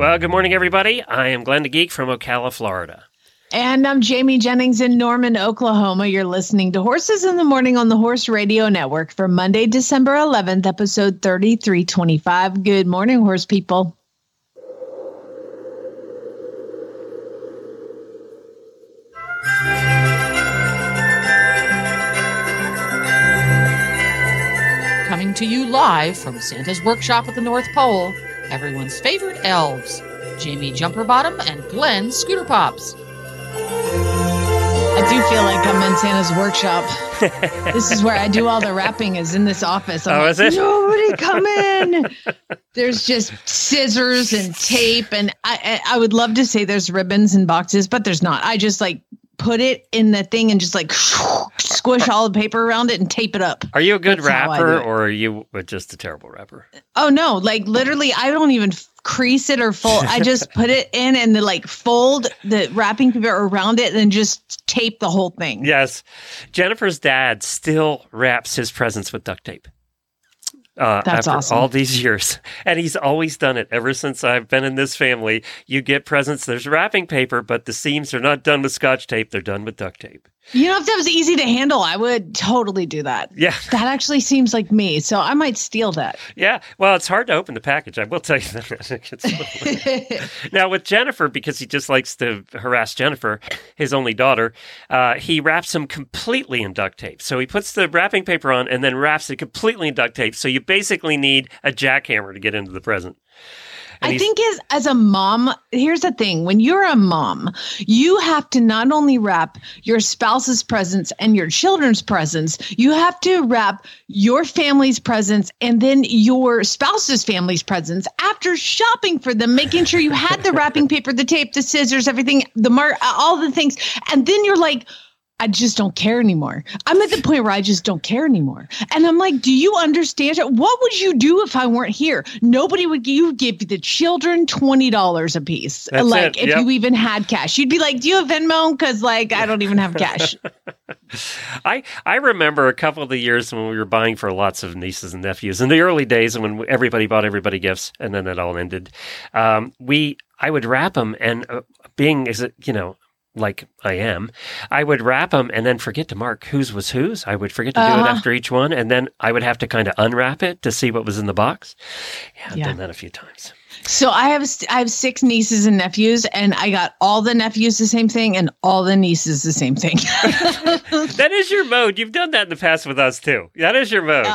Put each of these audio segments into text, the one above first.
Well, good morning, everybody. I am Glenn the Geek from Ocala, Florida. And I'm Jamie Jennings in Norman, Oklahoma. You're listening to Horses in the Morning on the Horse Radio Network for Monday, December 11th, episode 3325. Good morning, horse people. Coming to you live from Santa's workshop at the North Pole, everyone's favorite elves, Jamie Jumperbottom and Glenn Scooter Pops. I do feel like I'm in Santa's workshop. this is where I do all the wrapping is in this office. I'm Oh, like, is it? Nobody come in. there's just scissors and tape. And I, I I would love to say there's ribbons and boxes, but there's not. I just like put it in the thing and just like squish all the paper around it and tape it up. Are you a good That's rapper or are you just a terrible rapper? Oh no, like literally I don't even crease it or fold. I just put it in and then like fold the wrapping paper around it and then just tape the whole thing. Yes. Jennifer's dad still wraps his presents with duct tape. Uh, That's after awesome. all these years. And he's always done it ever since I've been in this family. You get presents, there's wrapping paper, but the seams are not done with scotch tape, they're done with duct tape. You know, if that was easy to handle, I would totally do that. Yeah. That actually seems like me, so I might steal that. Yeah. Well, it's hard to open the package. I will tell you that. Now, with Jennifer, because he just likes to harass Jennifer, his only daughter, uh, he wraps him completely in duct tape. So he puts the wrapping paper on and then wraps it completely in duct tape. So you basically need a jackhammer to get into the present. I think as as a mom, here's the thing: when you're a mom, you have to not only wrap your spouse's presents and your children's presents, you have to wrap your family's presents and then your spouse's family's presents after shopping for them, making sure you had the wrapping paper, the tape, the scissors, everything, the mark, all the things, and then you're like. I just don't care anymore. I'm at the point where I just don't care anymore. And I'm like, do you understand? What would you do if I weren't here? Nobody would you give the children $20 a piece. That's like it, if yep. you even had cash. You'd be like, Do you have Venmo? Because like I don't even have cash. I, I remember a couple of the years when we were buying for lots of nieces and nephews in the early days and when everybody bought everybody gifts and then it all ended. Um, we I would wrap them and uh, being is it you know like I am, I would wrap them and then forget to mark whose was whose. I would forget to do it Uh-huh. after each one, and then I would have to kind of unwrap it to see what was in the box. Yeah, I've Yeah. done that a few times. So I have I have six nieces and nephews, and I got all the nephews the same thing and all the nieces the same thing. that is your mode. You've done that in the past with us too. That is your mode.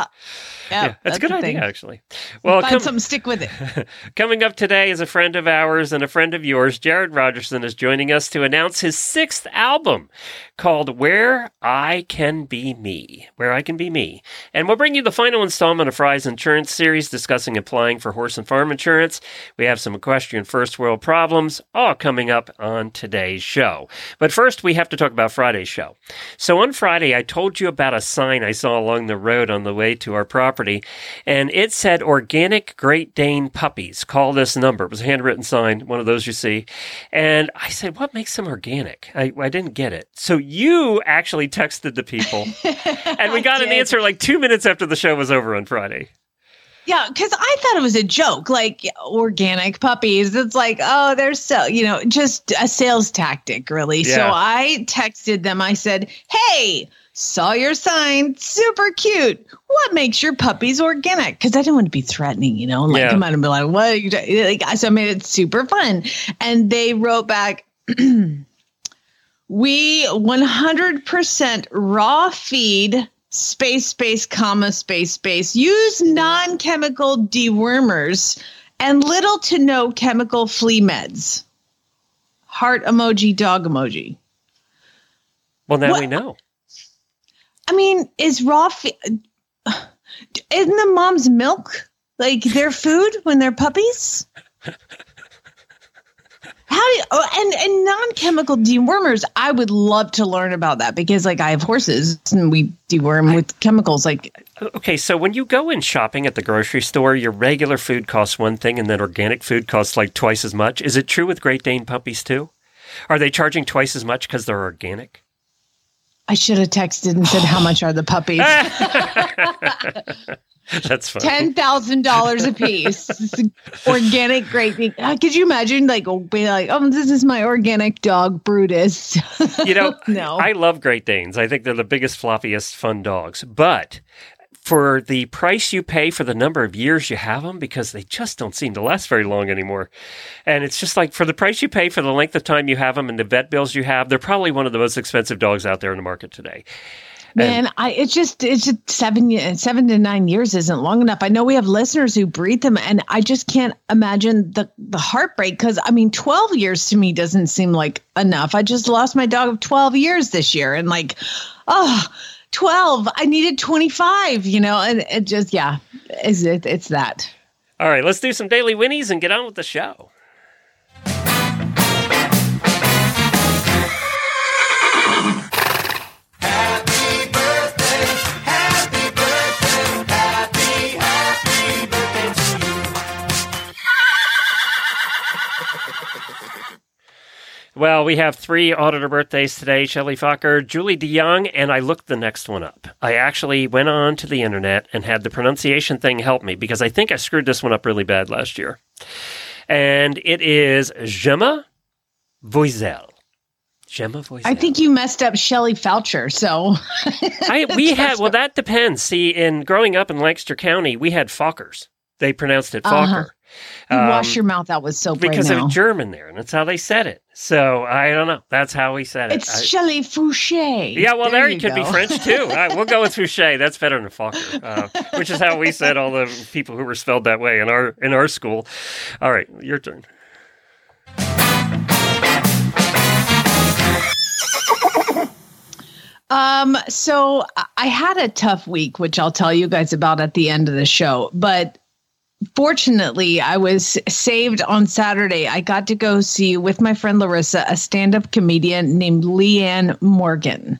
Yeah. Yeah, that's, a good idea, thing. actually. Well, Find come- something, stick with it. Coming up today is a friend of ours and a friend of yours. Jared Rogerson is joining us to announce his sixth album called Where I Can Be Me. Where I Can Be Me. And we'll bring you the final installment of Fry's Insurance series discussing applying for horse and farm insurance. We have some equestrian first world problems, all coming up on today's show. But first, we have to talk about Friday's show. So on Friday, I told you about a sign I saw along the road on the way to our property, and it said Organic Great Dane Puppies. Call this number. It was a handwritten sign, one of those you see. And I said, What makes them organic? I, I didn't get it. So you actually texted the people, and we got an answer like two minutes after the show was over on Friday. Yeah, because I thought it was a joke, like organic puppies. It's like, oh, they're so, you know, just a sales tactic, really. So I texted them. I said, hey, saw your sign, super cute. What makes your puppies organic? Because I didn't want to be threatening, you know, like Yeah. come out and be like, what? are you do-" Like, so I made it super fun. And they wrote back, we 100% raw feed space space comma space space use non-chemical dewormers and little to no chemical flea meds heart emoji dog emoji Well, now What- we know. I mean is raw fe- isn't the mom's milk like their food when they're puppies How do you, oh, and and non-chemical dewormers? I would love to learn about that because like I have horses and we deworm with chemicals. Like Okay, so when you go in shopping at the grocery store, your regular food costs one thing and then organic food costs like twice as much. Is it true with Great Dane puppies too? Are they charging twice as much because they're organic? I should have texted and said how much are the puppies? That's funny. Ten thousand dollars a piece. organic great. Uh, could you imagine like oh, be like, oh, this is my organic dog, Brutus. You know, no. I love Great Danes. I think they're the biggest, floppiest, fun dogs. But for the price you pay for the number of years you have them, because they just don't seem to last very long anymore. And it's just like for the price you pay for the length of time you have them and the vet bills you have, they're probably one of the most expensive dogs out there in the market today. Man, I it's just it's just seven seven to nine years isn't long enough. I know we have listeners who breed them, and I just can't imagine the the heartbreak because I mean, twelve years to me doesn't seem like enough. I just lost my dog of twelve years this year, and like, oh, 12. I needed twenty five. You know, and it just yeah, is it? It's that. All right, let's do some daily whinnies and get on with the show. Well, we have three auditor birthdays today Shelley Fokker, Julie DeYoung, and I looked the next one up. I actually went on to the internet and had the pronunciation thing help me because I think I screwed this one up really bad last year. And it is Gemma Voisel. Gemma Voisel. I think you messed up Shelley Foucher. So I, we had, well, that depends. See, in growing up in Lancaster County, we had Fokkers. They pronounced it Fokker. Uh-huh. you wash your mouth out with soap because right now. of German there, and that's how they said it. So I don't know. That's how we said it. it's I- Shelley Fouché. yeah, well, there, you could be. French too. Right, we'll go with Fouché. That's better than Fokker, uh, which is how we said all the people who were spelled that way in our in our school. All right, your turn. Um, so I had a tough week, which I'll tell you guys about at the end of the show. But fortunately, I was saved on Saturday. I got to go see with my friend Larissa a stand-up comedian named Leanne Morgan.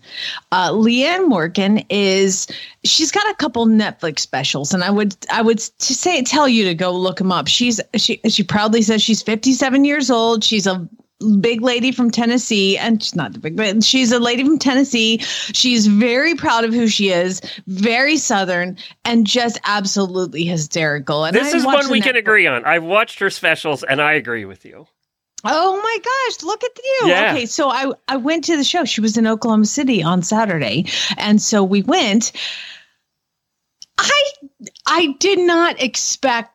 Uh, Leanne Morgan is she's got a couple Netflix specials, and I would I would say tell you to go look them up. She's she she proudly says she's 57 years old. She's a big lady from Tennessee, and she's not the big, but she's a lady from Tennessee. She's very proud of who she is, very Southern, and just absolutely hysterical. And This I is one we can agree on. I've watched her specials, and I agree with you. Oh my gosh, look at you. Yeah. Okay, so I I went to the show. She was in Oklahoma City on Saturday. And so we went. I I did not expect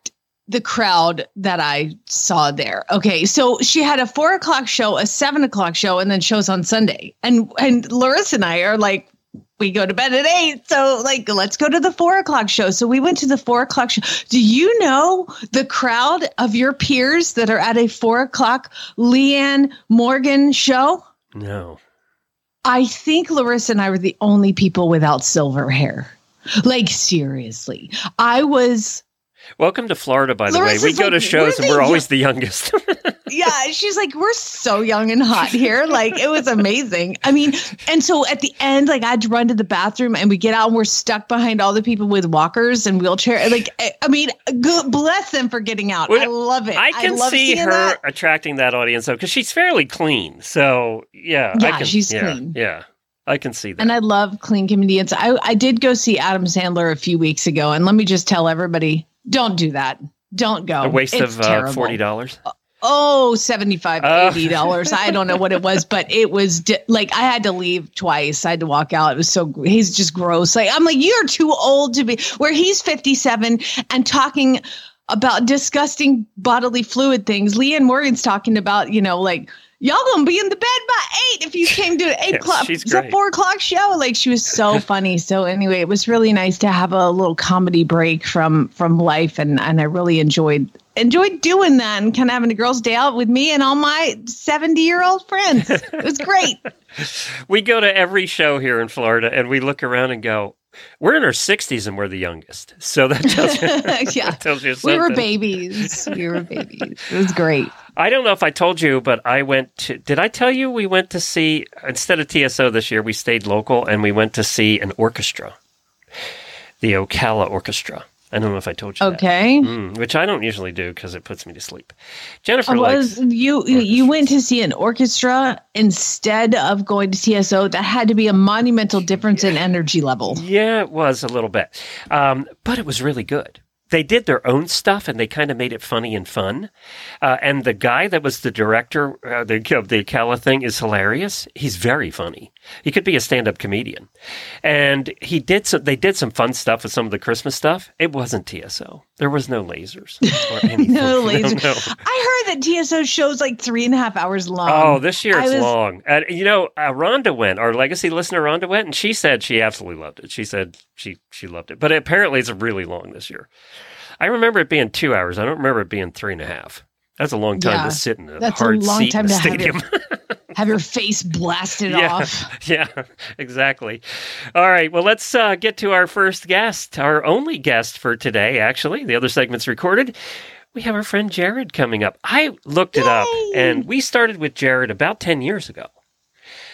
the crowd that I saw there. Okay, so she had a four o'clock show, a seven o'clock show, and then shows on Sunday. And and Larissa and I are like, we go to bed at eight. So like, let's go to the four o'clock show. So we went to the four o'clock show. Do you know the crowd of your peers that are at a four o'clock Leanne Morgan show? No. I think Larissa and I were the only people without silver hair. Like seriously, I was. Welcome to Florida, by the way. We go like, to shows we're and we're always the youngest. Yeah, she's like, we're so young and hot here. Like it was amazing. I mean, and so at the end, like I had to run to the bathroom, and we get out, and we're stuck behind all the people with walkers and wheelchair. Like, I- I mean, good bless them for getting out. Well, I love it. I can love see her that. attracting that audience though, because she's fairly clean. So yeah, I Yeah, can, she's yeah, clean. Yeah, I can see that. And I love clean comedians. I, I did go see Adam Sandler a few weeks ago, and let me just tell everybody don't do that. Don't go. a waste It's of uh, forty dollars. Oh, 75 Oh. 80 dollars. I don't know what it was, but it was di- like I had to leave twice. I had to walk out. It was so he's just gross. Like I'm like you're too old to be where he's 57 and talking about disgusting bodily fluid things. Leanne Morgan's talking about, you know, like y'all gonna be in the bed by eight if you came to an eight Yeah, o'clock, she's it's a great. four o'clock show. Like she was so funny. So anyway, it was really nice to have a little comedy break from from life, and and I really enjoyed enjoyed doing that and kind of having a girls' day out with me and all my seventy year old friends. It was great. We go to every show here in Florida, and we look around and go, "We're in our sixties, and we're the youngest." So that tells you, yeah. that tells you something. We were babies. We were babies. It was great. I don't know if I told you, but I went to. Did I tell you we went to see instead of TSO this year? We stayed local and we went to see an orchestra, the Ocala Orchestra. I don't know if I told you. that. Okay. Mm, which I don't usually do because it puts me to sleep. Jennifer Oh, was you you went to see an orchestra instead of going to TSO? That had to be a monumental difference in energy level. Yeah, it was a little bit, um, but it was really good. They did their own stuff and they kind of made it funny and fun. Uh, and the guy that was the director uh, the, of the thing is hilarious. He's very funny. He could be a stand-up comedian. And he did some. They did some fun stuff with some of the Christmas stuff. It wasn't TSO. There was no lasers or anything. No lasers. no. I heard that TSO shows like three and a half hours long. Oh, this year I it's was- long. And you know, uh, Rhonda went. Our legacy listener Rhonda went, and she said she absolutely loved it. She said she she loved it. But apparently, it's really long this year. I remember it being two hours. I don't remember it being three and a half. That's a long time Yeah, to sit in a a hard long seat time in the to have your- stadium. Have your face blasted yeah, off. yeah, exactly. All right, well, let's uh, get to our first guest, our only guest for today. Actually, the other segment's recorded. We have our friend Jared coming up. I looked it up, and we started with Jared about ten years ago.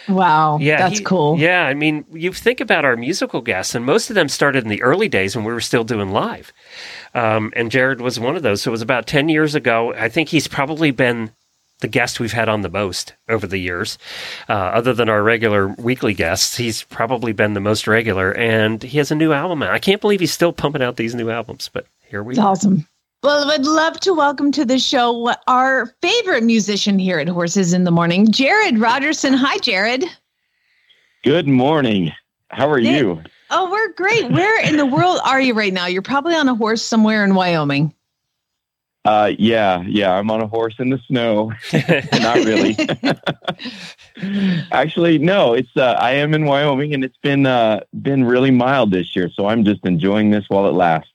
Wow. Yeah, That's he- cool. Yeah, I mean, you think about our musical guests, and most of them started in the early days when we were still doing live. Um, and Jared was one of those. So it was about 10 years ago. I think he's probably been the guest we've had on the most over the years. Uh, other than our regular weekly guests, he's probably been the most regular. And he has a new album out. I can't believe he's still pumping out these new albums, but here we It's are. awesome. Well, I'd love to welcome to the show our favorite musician here at Horses in the Morning, Jared Rogerson. Hi, Jared. Good morning. How are Hey. you? Oh, we're great. Where in the world are you right now? You're probably on a horse somewhere in Wyoming. Uh, yeah, yeah. I'm on a horse in the snow. Not really. Actually, no. It's uh, I am in Wyoming, and it's been uh, been really mild this year. So I'm just enjoying this while it lasts.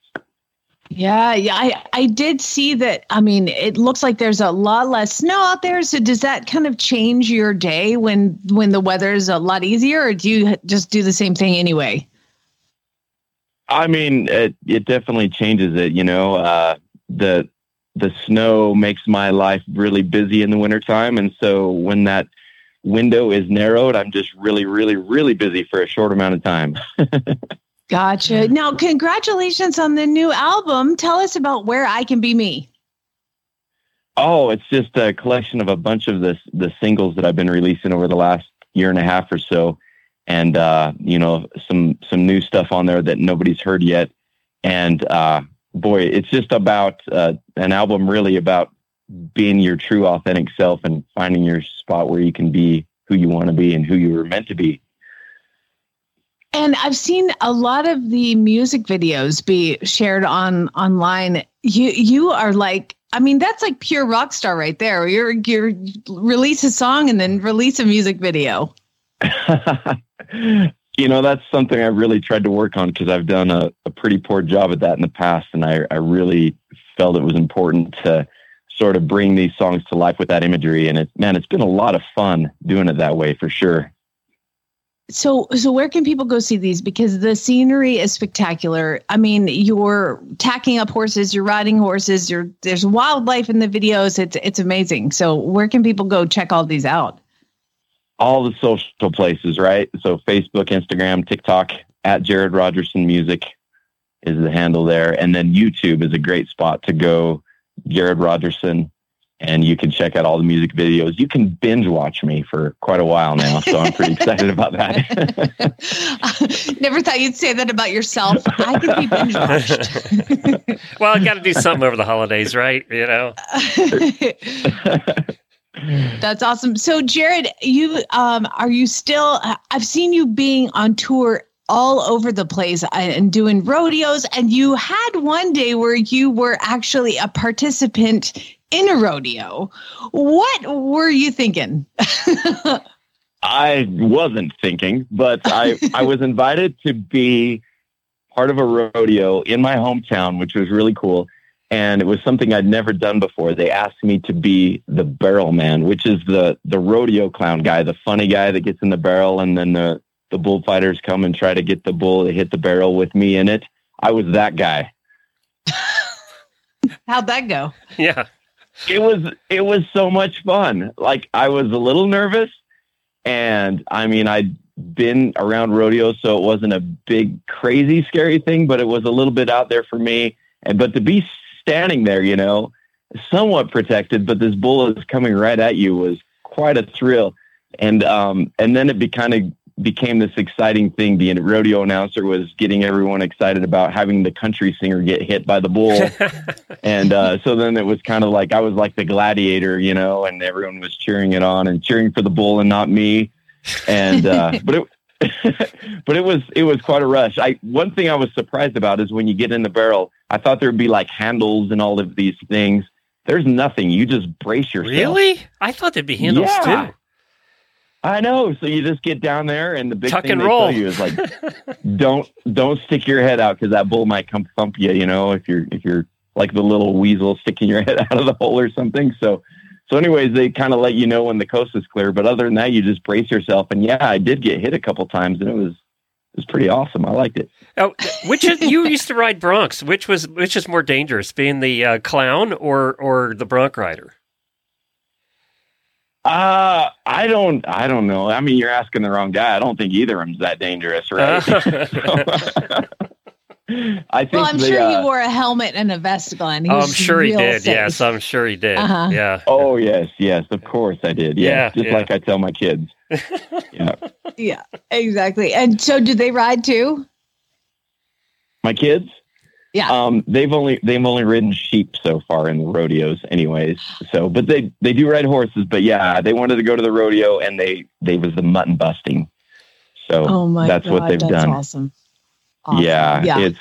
Yeah, yeah. I, I did see that. I mean, it looks like there's a lot less snow out there. So does that kind of change your day when when the weather is a lot easier, or do you just do the same thing anyway? I mean, it it definitely changes it. You know, uh, the the snow makes my life really busy in the wintertime, and so when that window is narrowed, I'm just really, really, really busy for a short amount of time. Gotcha. Now, congratulations on the new album. Tell us about Where I Can Be Me. Oh, it's just a collection of a bunch of the the singles that I've been releasing over the last year and a half or so, and uh, you know some some new stuff on there that nobody's heard yet. And uh, boy, it's just about uh, an album really about being your true authentic self and finding your spot where you can be who you want to be and who you were meant to be. And I've seen a lot of the music videos be shared on online. You you are like, I mean, that's like pure rock star right there. You're you're release a song and then release a music video. you know, that's something I really tried to work on because I've done a, a pretty poor job at that in the past. And I, I really felt it was important to sort of bring these songs to life with that imagery. And it's, man, it's been a lot of fun doing it that way for sure. So so where can people go see these? Because the scenery is spectacular. I mean, you're tacking up horses, you're riding horses, you're there's wildlife in the videos. It's it's amazing. So where can people go check all these out? All the social places, right? So Facebook, Instagram, TikTok, at Jared Rogerson Music is the handle there. And then YouTube is a great spot to go, Jared Rogerson. And you can check out all the music videos. You can binge watch me for quite a while now. So I'm pretty excited about that. Never thought you'd say that about yourself. I can be binge watched. well, I got to do something over the holidays, right? You know? That's awesome. So, Jared, you um, are you still? I've seen you being on tour all over the place and doing rodeos, and you had one day where you were actually a participant in a rodeo. What were you thinking? I wasn't thinking, but I, I was invited to be part of a rodeo in my hometown, which was really cool. And it was something I'd never done before. They asked me to be the barrel man, which is the, the rodeo clown guy, the funny guy that gets in the barrel and then the, the bullfighters come and try to get the bull to hit the barrel with me in it. I was that guy. How'd that go? Yeah. it was it was so much fun. Like I was a little nervous, and I mean I'd been around rodeos, so it wasn't a big, crazy, scary thing, but it was a little bit out there for me. And but to be standing there, you know, somewhat protected, but this bull is coming right at you was quite a thrill. And um, and then it be kind of became this exciting thing. The rodeo announcer was getting everyone excited about having the country singer get hit by the bull. and uh, so then it was kind of like I was like the gladiator, you know, and everyone was cheering it on and cheering for the bull and not me. And uh, but it but it was it was quite a rush. I one thing I was surprised about is when you get in the barrel, I thought there'd be like handles and all of these things. There's nothing. You just brace yourself. Really? I thought there'd be handles Yeah. too. I know. So you just get down there, and the big Tuck thing they roll. tell you is like, don't don't stick your head out because that bull might come thump you. You know, if you're if you're like the little weasel sticking your head out of the hole or something. So so anyways, they kind of let you know when the coast is clear. But other than that, you just brace yourself. And yeah, I did get hit a couple times, and it was it was pretty awesome. I liked it. Oh, which is you used to ride broncs? Which was which is more dangerous, being the uh, clown or or the bronc rider? Uh, I don't, I don't know. I mean, you're asking the wrong guy. I don't think either of them's that dangerous, right? I think Well, I'm the, sure uh, he wore a helmet and a vest, Glenn. He Oh, I'm sure he did. safe. Yes, I'm sure he did. Uh-huh. Yeah. Oh yes, yes, of course I did. Yeah, Yeah, just yeah. like I tell my kids. yeah, Yeah, exactly. And so, do they ride too? my kids. Yeah. Um, they've only they've only ridden sheep so far in the rodeos, anyways. So, but they they do ride horses. But yeah, they wanted to go to the rodeo, and they they was the mutton busting. So Oh my that's god, what they've that's done. awesome. Awesome. Yeah, yeah. it's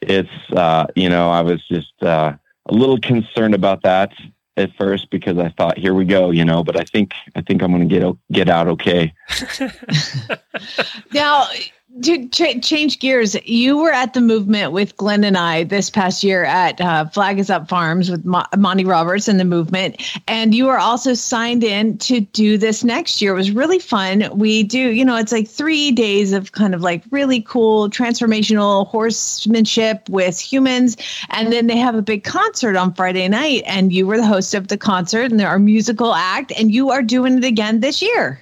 it's uh, you know I was just uh, a little concerned about that at first because I thought here we go, you know. But I think I think I'm going to get get out okay. Now, to ch- change gears, you were at the movement with Glenn and I this past year at uh, Flag is Up Farms with Mo- Monty Roberts and the movement, and you are also signed in to do this next year. It was really fun. We do, you know, it's like three days of kind of like really cool transformational horsemanship with humans, and then they have a big concert on Friday night, and you were the host of the concert, and our musical act, and you are doing it again this year.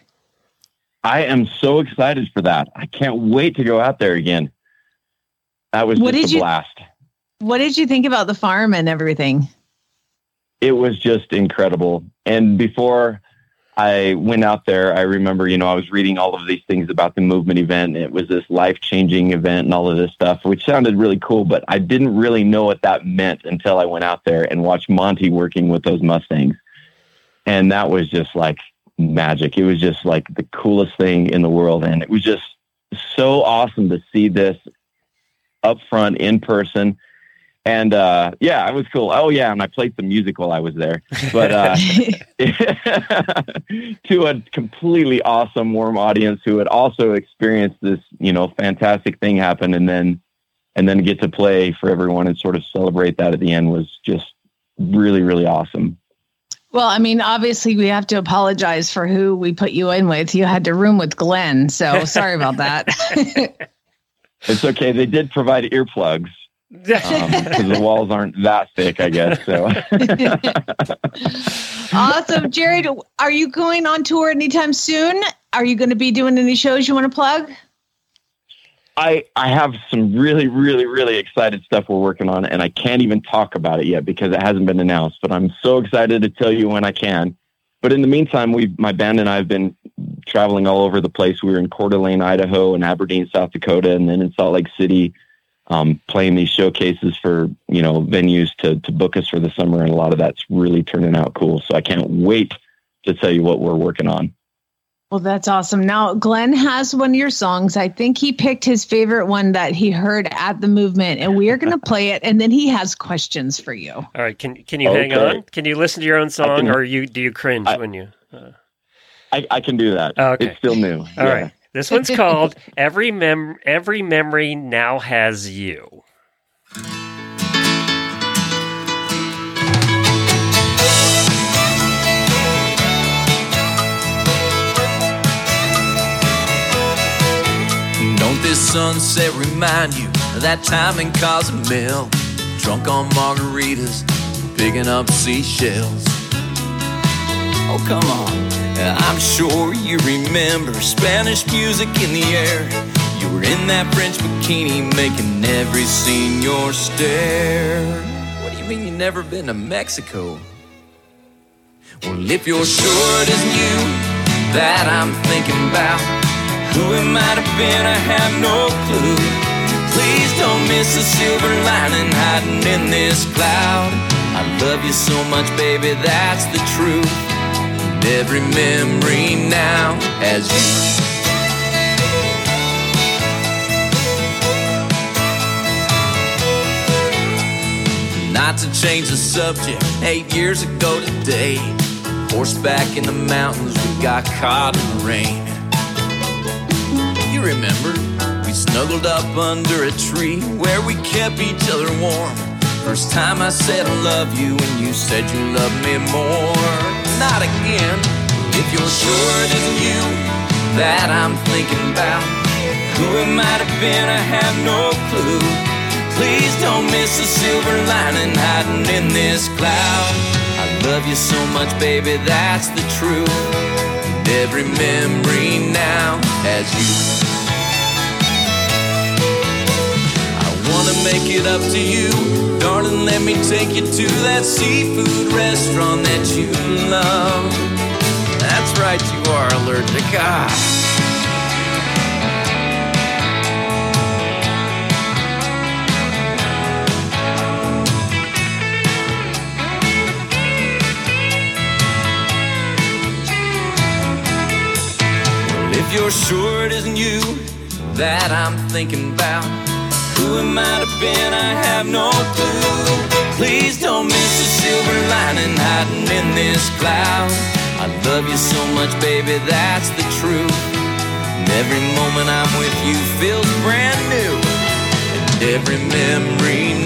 I am so excited for that. I can't wait to go out there again. That was What just did a you- blast. What did you think about the farm and everything? It was just incredible. And before I went out there, I remember, you know, I was reading all of these things about the movement event. It was this life changing event and all of this stuff, which sounded really cool, but I didn't really know what that meant until I went out there and watched Monty working with those Mustangs. And that was just like magic. It was just like the coolest thing in the world. And it was just so awesome to see this up front in person. And uh, yeah, it was cool. Oh yeah, and I played some music while I was there. But uh, to a completely awesome, warm audience who had also experienced this, you know, fantastic thing happen, and then and then get to play for everyone and sort of celebrate that at the end was just really, really awesome. Well, I mean, obviously, we have to apologize for who we put you in with. You had to room with Glenn, so sorry about that. It's okay. They did provide earplugs um, because the walls aren't that thick, I guess. So. awesome, Jared. Are you going on tour anytime soon? Are you going to be doing any shows you want to plug? I I have some really really really excited stuff we're working on, and I can't even talk about it yet because it hasn't been announced. But I'm so excited to tell you when I can. But in the meantime, we my band and I have been traveling all over the place. We were in Coeur d'Alene, Idaho, and Aberdeen, South Dakota, and then in Salt Lake City, um, playing these showcases for you know venues to to book us for the summer, and a lot of that's really turning out cool. So I can't wait to tell you what we're working on. Well, that's awesome. Now, Glenn has one of your songs. I think he picked his favorite one that he heard at the movement, and we are going to play it. And then he has questions for you. All right. Can can you hang on? Can you listen to your own song, can- or you do you cringe I- when you? Uh, I, I can do that. Okay. It's still new. all right. This one's called "Every Mem Every Memory Now Has You." This sunset remind you of that time in Cozumel? Drunk on margaritas, picking up seashells. Oh, come on. Uh, I'm sure you remember Spanish music in the air. You were in that French bikini making every senior stare. What do you mean you never been to Mexico? Well, if you're sure it isn't you that I'm thinking about, who it might have been, I have no clue. Please don't miss the silver lining hiding in this cloud. I love you so much, baby, that's the truth. And every memory now has you. Not to change the subject, eight years ago today, horseback in the mountains, we got caught in the rain. Remember, we snuggled up under a tree where we kept each other warm. First time I said I love you, and you said you love me more. Not again. If you're sure it isn't you that I'm thinking about, who it might have been, I have no clue. Please don't miss the silver lining hiding in this cloud. I love you so much, baby, that's the truth. And every memory now has you. I wanna make it up to you, darling. Let me take you to that seafood restaurant that you love. That's right, you are allergic. Ah. If you're sure it isn't you that I'm thinking about, who it might have been, I have no clue. Please don't miss the silver lining hiding in this cloud. I love you so much, baby, that's the truth. And every moment I'm with you feels brand new. And every memory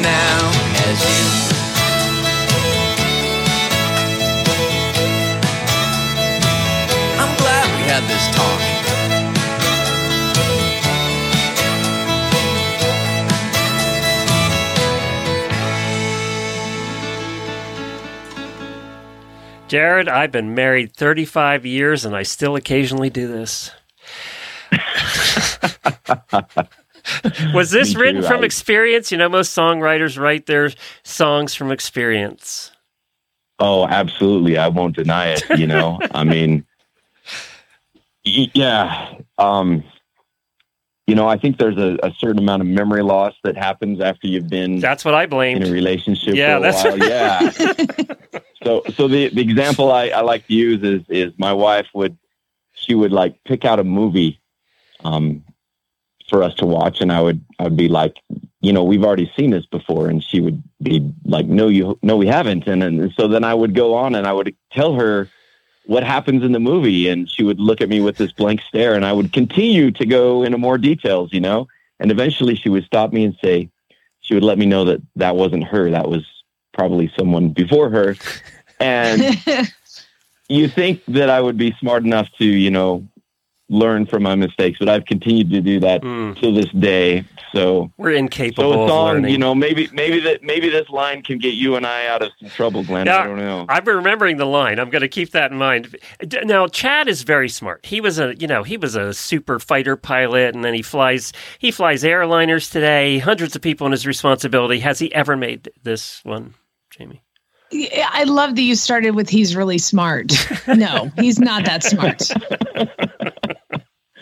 Jared, I've been married 35 years and I still occasionally do this. Was this too, written from I- experience? You know, most songwriters write their songs from experience. Oh, absolutely. I won't deny it. You know, I mean, yeah. Um, you know, I think there's a, a certain amount of memory loss that happens after you've been That's what I blame. in a relationship Yeah, for a while. Yeah. so, so the, the example I, I like to use is, is my wife would, she would like pick out a movie, um, for us to watch. And I would, I would be like, you know, we've already seen this before. And she would be like, no, you, no, we haven't. And, and so then I would go on and I would tell her what happens in the movie. And she would look at me with this blank stare and I would continue to go into more details, you know, and eventually she would stop me and say, she would let me know that that wasn't her. That was probably someone before her. And you think that I would be smart enough to, you know, learn from my mistakes, but I've continued to do that Mm, to this day. So, we're incapable so a of song, learning. you know, maybe maybe that maybe this line can get you and I out of some trouble, Glenn. Yeah. I don't know. I'm remembering the line. I'm going to keep that in mind. Now, Chad is very smart. He was a, you know, he was a super fighter pilot, and then he flies, he flies airliners today. Hundreds of people in his responsibility. Has he ever made this one, Jamie? Yeah, I love that you started with he's really smart. No, he's not that smart.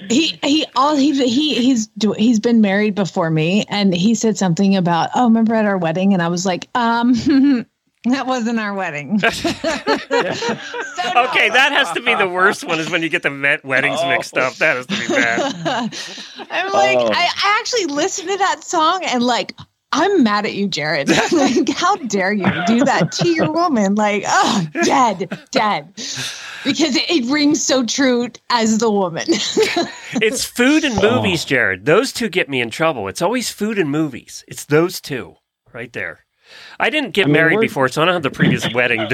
He he all he he he's do, he's been married before me and he said something about oh remember at our wedding and I was like um that wasn't our wedding. So, no. Okay, that has to be the worst one. Is when you get the met weddings mixed up. That has to be bad. I'm like Oh. I, I actually listened to that song and like I'm mad at you, Jared. like, how dare you do that to your woman? Like, oh, dead, dead. Because it, it rings so true as the woman. It's food and oh. movies, Jared. Those two get me in trouble. It's always food and movies. It's those two right there. I didn't get I mean, married we're- before, so I don't have the previous wedding.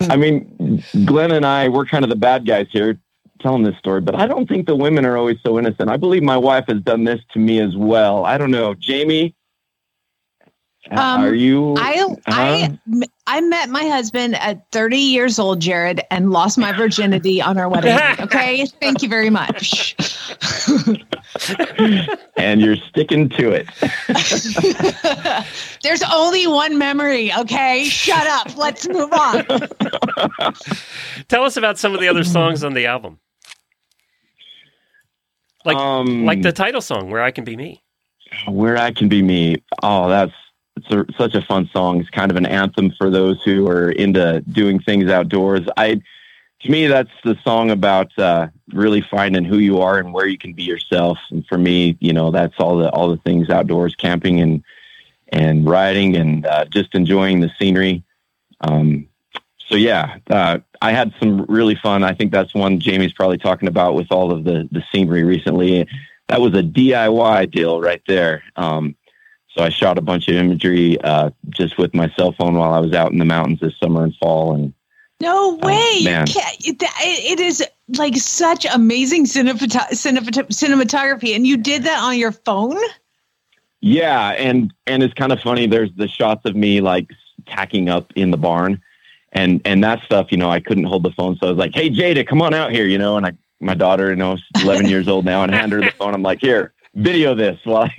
I mean, Glenn and I, we're kind of the bad guys here telling this story, but I don't think the women are always so innocent. I believe my wife has done this to me as well. I don't know. Jamie, Um, Are you? I I I met my husband at 30 years old, Jared, and lost my virginity on our wedding night. Okay, thank you very much. and you're sticking to it. There's only one memory. Okay, shut up. Let's move on. Tell us about some of the other songs on the album. Like um, like the title song, Where I Can Be Me. Where I Can Be Me. Oh, that's it's a, such a fun song. It's kind of an anthem for those who are into doing things outdoors. I, to me, that's the song about uh, really finding who you are and where you can be yourself. And for me, you know, that's all the all the things outdoors, camping and and riding and uh, just enjoying the scenery. Um, so yeah, uh, I had some really fun. I think that's one Jamie's probably talking about with all of the the scenery recently. That was a DIY deal right there. Um, so I shot a bunch of imagery uh, just with my cell phone while I was out in the mountains this summer and fall. And no Oh, way, you man. It, it is like such amazing cinemat- cinemat- cinematography, and you did that on your phone. yeah, and and it's kind of funny. There's the shots of me like tacking up in the barn, and and that stuff. You know, I couldn't hold the phone, so I was like, "Hey, Jada, come on out here." You know, and I my daughter, you know, is 11 years old now, and I hand her the phone. I'm like, "Here, video this." While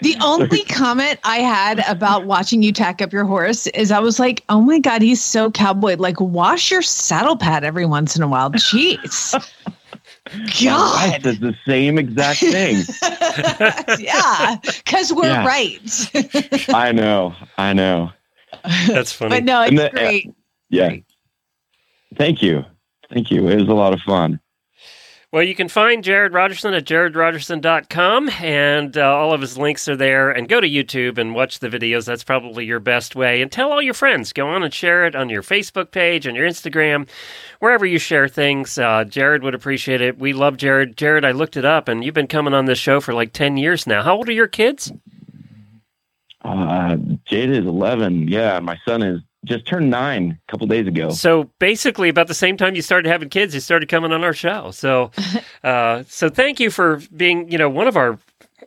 The only comment I had about watching you tack up your horse is I was like, oh my God, he's so cowboy. Like, wash your saddle pad every once in a while. Jeez. God, God. does the same exact thing. yeah. Because we're Yeah. right. I know, I know. That's funny. but no, it's And the- great. Yeah. Great. Thank you. Thank you. It was a lot of fun. Well, you can find Jared Rogerson at jaredrogerson.com, and uh, all of his links are there. And go to YouTube and watch the videos. That's probably your best way. And tell all your friends. Go on and share it on your Facebook page, on your Instagram, wherever you share things. Uh, Jared would appreciate it. We love Jared. Jared, I looked it up, and you've been coming on this show for like 10 years now. How old are your kids? Uh, Jada is 11. Yeah. My son is just turned nine a couple days ago. So basically, about the same time you started having kids, you started coming on our show. So, uh, so thank you for being, you know, one of our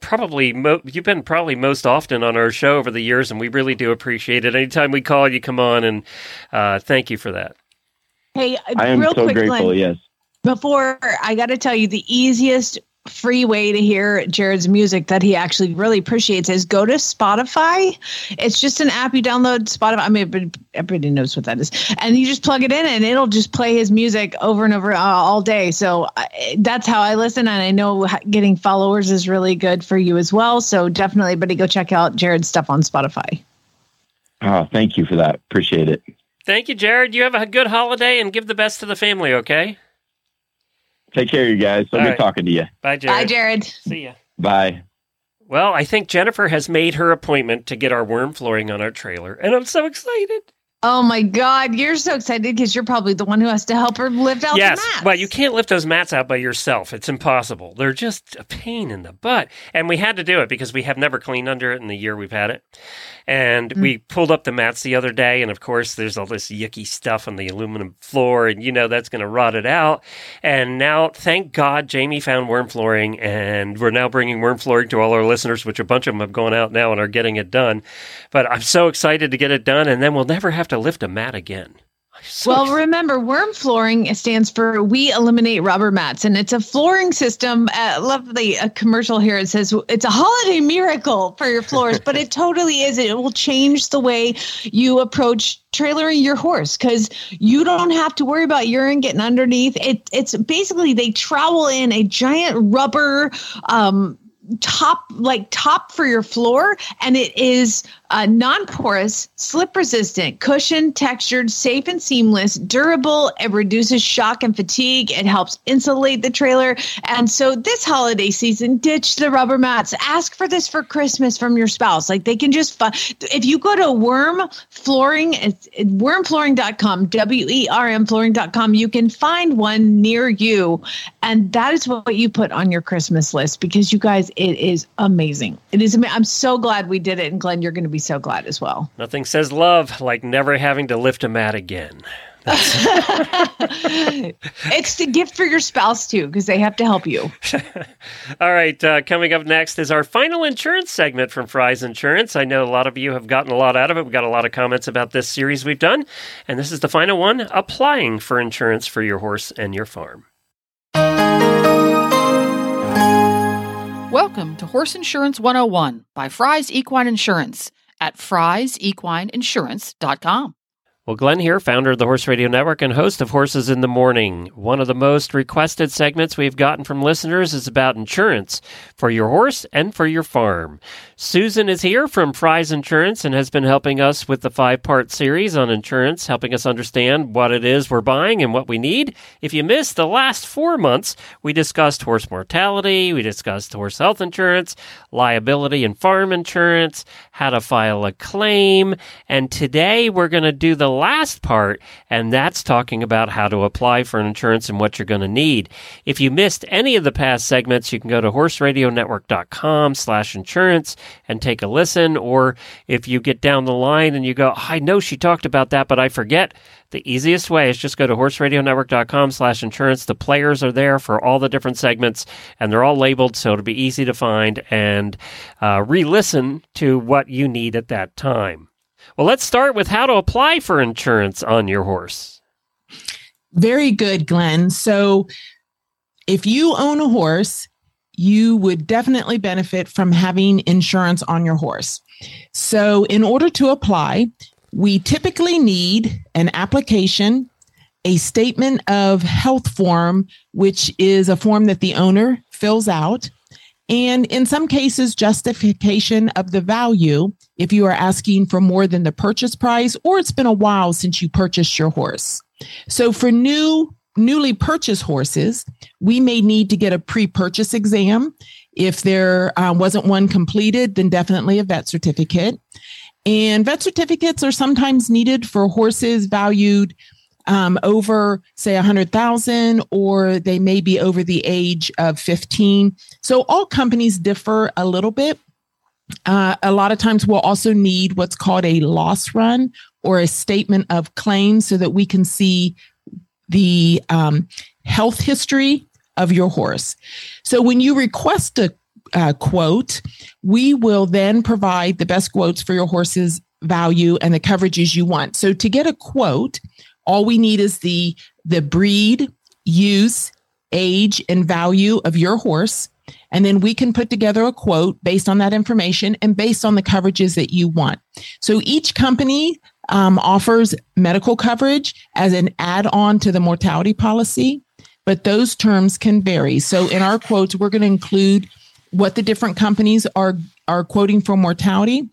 probably mo- you've been probably most often on our show over the years, and we really do appreciate it. Anytime we call, you come on, and uh, thank you for that. Hey, I am real so quick, grateful. Glenn, Yes. before I got to tell you, the easiest free way to hear Jared's music that he actually really appreciates is go to Spotify. It's just an app you download Spotify. I mean, everybody- everybody knows what that is, and you just plug it in, and it'll just play his music over and over uh, all day. So uh, that's how I listen, and I know getting followers is really good for you as well. So definitely, buddy, go check out Jared's stuff on Spotify. Oh, thank you for that. Appreciate it. Thank you, Jared. You have a good holiday, and give the best to the family. Okay. Take care, you guys. So All good right. talking to you. Bye, Jared. Bye, Jared. See ya. Bye. Well, I think Jennifer has made her appointment to get our WERM flooring on our trailer, and I'm so excited. Oh my God, you're so excited because you're probably the one who has to help her lift out yes. the mats. Well, you can't lift those mats out by yourself. It's impossible. They're just a pain in the butt. And we had to do it because we have never cleaned under it in the year we've had it. And hmm. we pulled up the mats the other day, and of course, there's all this yucky stuff on the aluminum floor, and you know that's going to rot it out. And now, thank God, Jamie found WERM flooring, and we're now bringing WERM flooring to all our listeners, which a bunch of them have gone out now and are getting it done. But I'm so excited to get it done, and then we'll never have to lift a mat again. Well, remember, WERM flooring stands for We Eliminate Rubber Mats, and it's a flooring system. Uh, lovely a commercial here. It says it's a holiday miracle for your floors, but it totally is. It will change the way you approach trailering your horse because you don't have to worry about urine getting underneath. It, it's basically they trowel in a giant rubber. Um, top like top for your floor and it is uh, non-porous slip resistant cushion textured safe and seamless durable it reduces shock and fatigue it helps insulate the trailer and so this holiday season ditch the rubber mats ask for this for christmas from your spouse like they can just fi- if you go to WERM flooring it's wermflooring.com w-e-r-m flooring.com you can find one near you and that is what you put on your christmas list because you guys it is amazing it is i'm so glad we did it and glenn you're going to be so glad as well Nothing says love like never having to lift a mat again. it's the gift for your spouse too, because they have to help you. All right, uh, coming up next is our final insurance segment from Fry's Insurance. I know a lot of you have gotten a lot out of it. We've got a lot of comments about this series we've done, and this is the final one applying for insurance for your horse and your farm. Welcome to Horse Insurance 101 by Fry's Equine Insurance at frysequineinsurance.com. Well, Glenn here, founder of the Horse Radio Network and host of Horses in the Morning. One of the most requested segments we've gotten from listeners is about insurance for your horse and for your farm. Susan is here from Fry's Insurance and has been helping us with the five part series on insurance, helping us understand what it is we're buying and what we need. If you missed the last four months, we discussed horse mortality, we discussed horse health insurance, liability and farm insurance, how to file a claim, and today we're going to do the last part, and that's talking about how to apply for an insurance and what you're going to need. If you missed any of the past segments, you can go to horseradionetwork.com slash insurance and take a listen. Or if you get down the line and you go, I know she talked about that, but I forget, the easiest way is just go to horseradionetwork.com slash insurance. The players are there for all the different segments and they're all labeled so it'll be easy to find and uh, re-listen to what you need at that time. Well, let's start with how to apply for insurance on your horse. Very good, Glenn. So, if you own a horse, you would definitely benefit from having insurance on your horse. So, in order to apply, we typically need an application, a statement of health form, which is a form that the owner fills out, and in some cases, justification of the value if you are asking for more than the purchase price or it's been a while since you purchased your horse. So for new newly purchased horses, we may need to get a pre-purchase exam. If there uh, wasn't one completed, then definitely a vet certificate. And vet certificates are sometimes needed for horses valued um, over, say, 100,000, or they may be over the age of 15. So all companies differ a little bit. Uh, a lot of times we'll also need what's called a loss run or a statement of claim so that we can see the um, health history of your horse. So when you request a uh, quote, we will then provide the best quotes for your horse's value and the coverages you want. So to get a quote, all we need is the the breed, use, age, and value of your horse. And then we can put together a quote based on that information and based on the coverages that you want. So each company um, offers medical coverage as an add on to the mortality policy, but those terms can vary. So in our quotes, we're going to include what the different companies are, are quoting for mortality.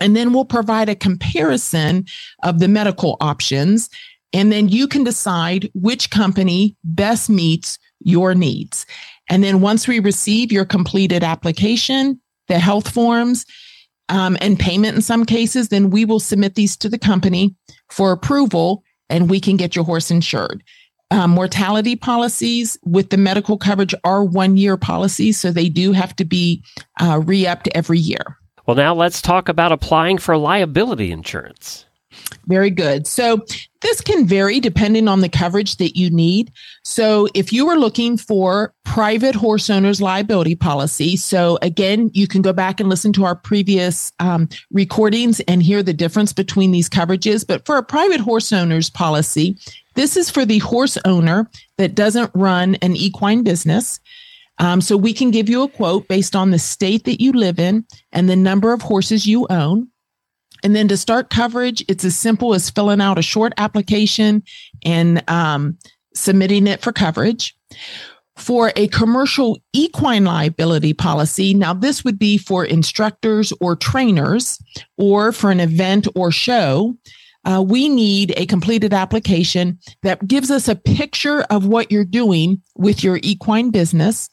And then we'll provide a comparison of the medical options. And then you can decide which company best meets your needs. And then once we receive your completed application, the health forms, um, and payment in some cases, then we will submit these to the company for approval and we can get your horse insured. Um, mortality policies with the medical coverage are one year policies, so they do have to be uh, re upped every year. Well, now let's talk about applying for liability insurance. Very good. So this can vary depending on the coverage that you need. So if you are looking for private horse owners liability policy, so again, you can go back and listen to our previous um, recordings and hear the difference between these coverages. But for a private horse owners policy, this is for the horse owner that doesn't run an equine business. Um, so we can give you a quote based on the state that you live in and the number of horses you own. And then to start coverage, it's as simple as filling out a short application and um, submitting it for coverage. For a commercial equine liability policy, now this would be for instructors or trainers or for an event or show. Uh, we need a completed application that gives us a picture of what you're doing with your equine business.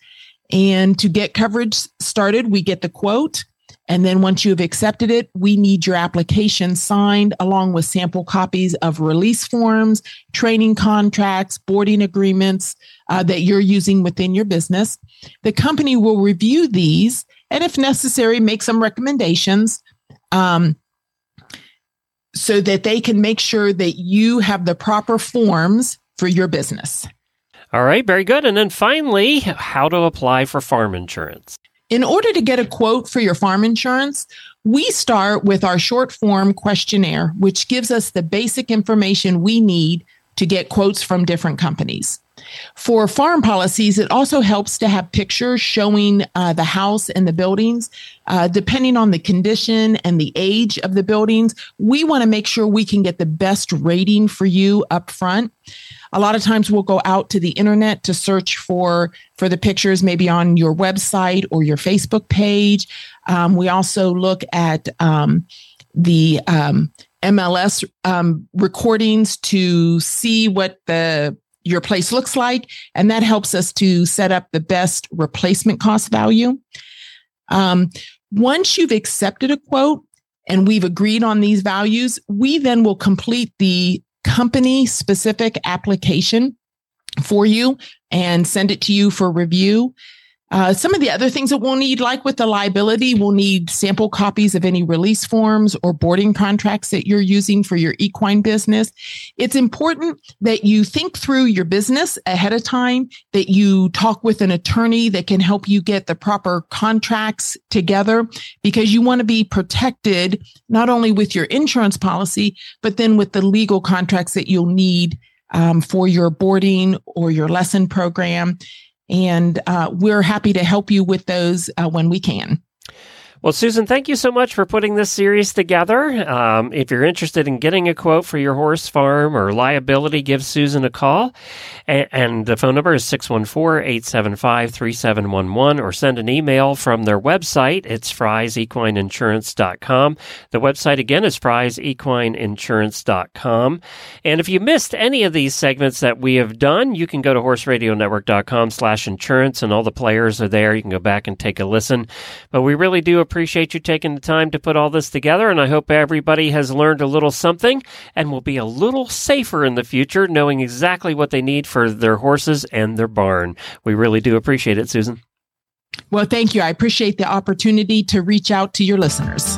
And to get coverage started, we get the quote, and then once you've accepted it, we need your application signed along with sample copies of release forms, training contracts, boarding agreements uh, that you're using within your business. The company will review these and, if necessary, make some recommendations. Um, so that they can make sure that you have the proper forms for your business. All right, very good. And then finally, how to apply for farm insurance. In order to get a quote for your farm insurance, we start with our short form questionnaire, which gives us the basic information we need to get quotes from different companies. For farm policies, it also helps to have pictures showing uh, the house and the buildings. Uh, depending on the condition and the age of the buildings, we want to make sure we can get the best rating for you up front. A lot of times we'll go out to the internet to search for for the pictures, maybe on your website or your Facebook page. Um, we also look at um, the um, MLS um, recordings to see what the your place looks like, and that helps us to set up the best replacement cost value. Um, once you've accepted a quote and we've agreed on these values, we then will complete the company specific application for you and send it to you for review. Uh, some of the other things that we'll need, like with the liability, we'll need sample copies of any release forms or boarding contracts that you're using for your equine business. It's important that you think through your business ahead of time, that you talk with an attorney that can help you get the proper contracts together because you want to be protected not only with your insurance policy, but then with the legal contracts that you'll need um, for your boarding or your lesson program. And uh, we're happy to help you with those uh, when we can. Well, Susan, thank you so much for putting this series together. Um, if you're interested in getting a quote for your horse farm or liability, give Susan a call. And, and the phone number is 614 875 3711 or send an email from their website. It's frysequineinsurance.com. The website again is frysequineinsurance.com. And if you missed any of these segments that we have done, you can go to horseradionetwork.com slash insurance and all the players are there. You can go back and take a listen. But we really do appreciate you taking the time to put all this together, and I hope everybody has learned a little something and will be a little safer in the future, knowing exactly what they need for their horses and their barn. We really do appreciate it, Susan. Well, thank you. I appreciate the opportunity to reach out to your listeners.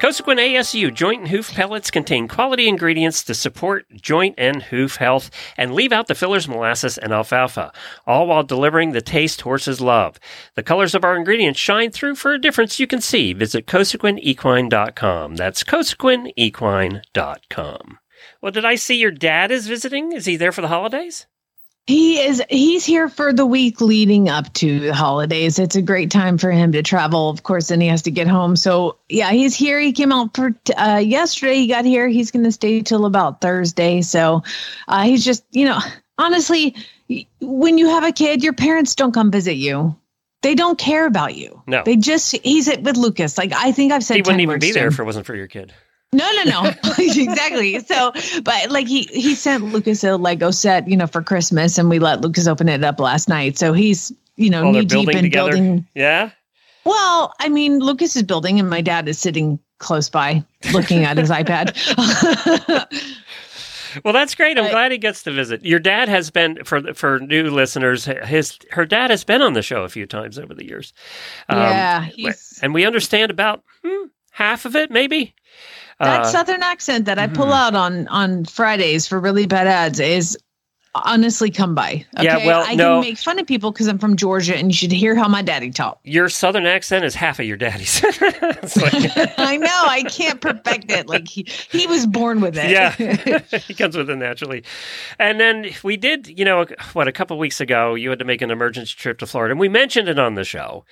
Cosequin ASU joint and hoof pellets contain quality ingredients to support joint and hoof health and leave out the fillers, molasses, and alfalfa, all while delivering the taste horses love. The colors of our ingredients shine through for a difference you can see. Visit cosequinequine.com. That's cosequinequine.com. Well, did I see your dad is visiting? Is he there for the holidays? He is he's here for the week leading up to the holidays. It's a great time for him to travel, of course, and he has to get home. So, yeah, he's here. He came out for uh, yesterday. He got here. He's going to stay till about Thursday. So, uh, he's just, you know, honestly, when you have a kid, your parents don't come visit you. They don't care about you. No. They just he's it with Lucas. Like I think I've said He wouldn't even be there if it wasn't for your kid. No, no, no. exactly. So, but like he he sent Lucas a Lego set, you know, for Christmas, and we let Lucas open it up last night. So he's you know Oh, knee deep in together. building. Yeah? Well, I mean, Lucas is building, and my dad is sitting close by looking at his iPad. Well, that's great. I'm Right. glad he gets to visit. Your dad has been for for new listeners. His her dad has been on the show a few times over the years. Um, yeah, he's, and we understand about hmm, half of it, maybe. That Uh, southern accent that I pull mhm. out on on Fridays for really bad ads is honestly come by. Okay? Yeah, well, I no. can make fun of people because I'm from Georgia, and you should hear how my daddy talks. your southern accent is half of your daddy's. Like- I know I can't perfect it. Like he he was born with it. yeah, he comes with it naturally. And then we did, you know, what a couple weeks ago, you had to make an emergency trip to Florida, and we mentioned it on the show,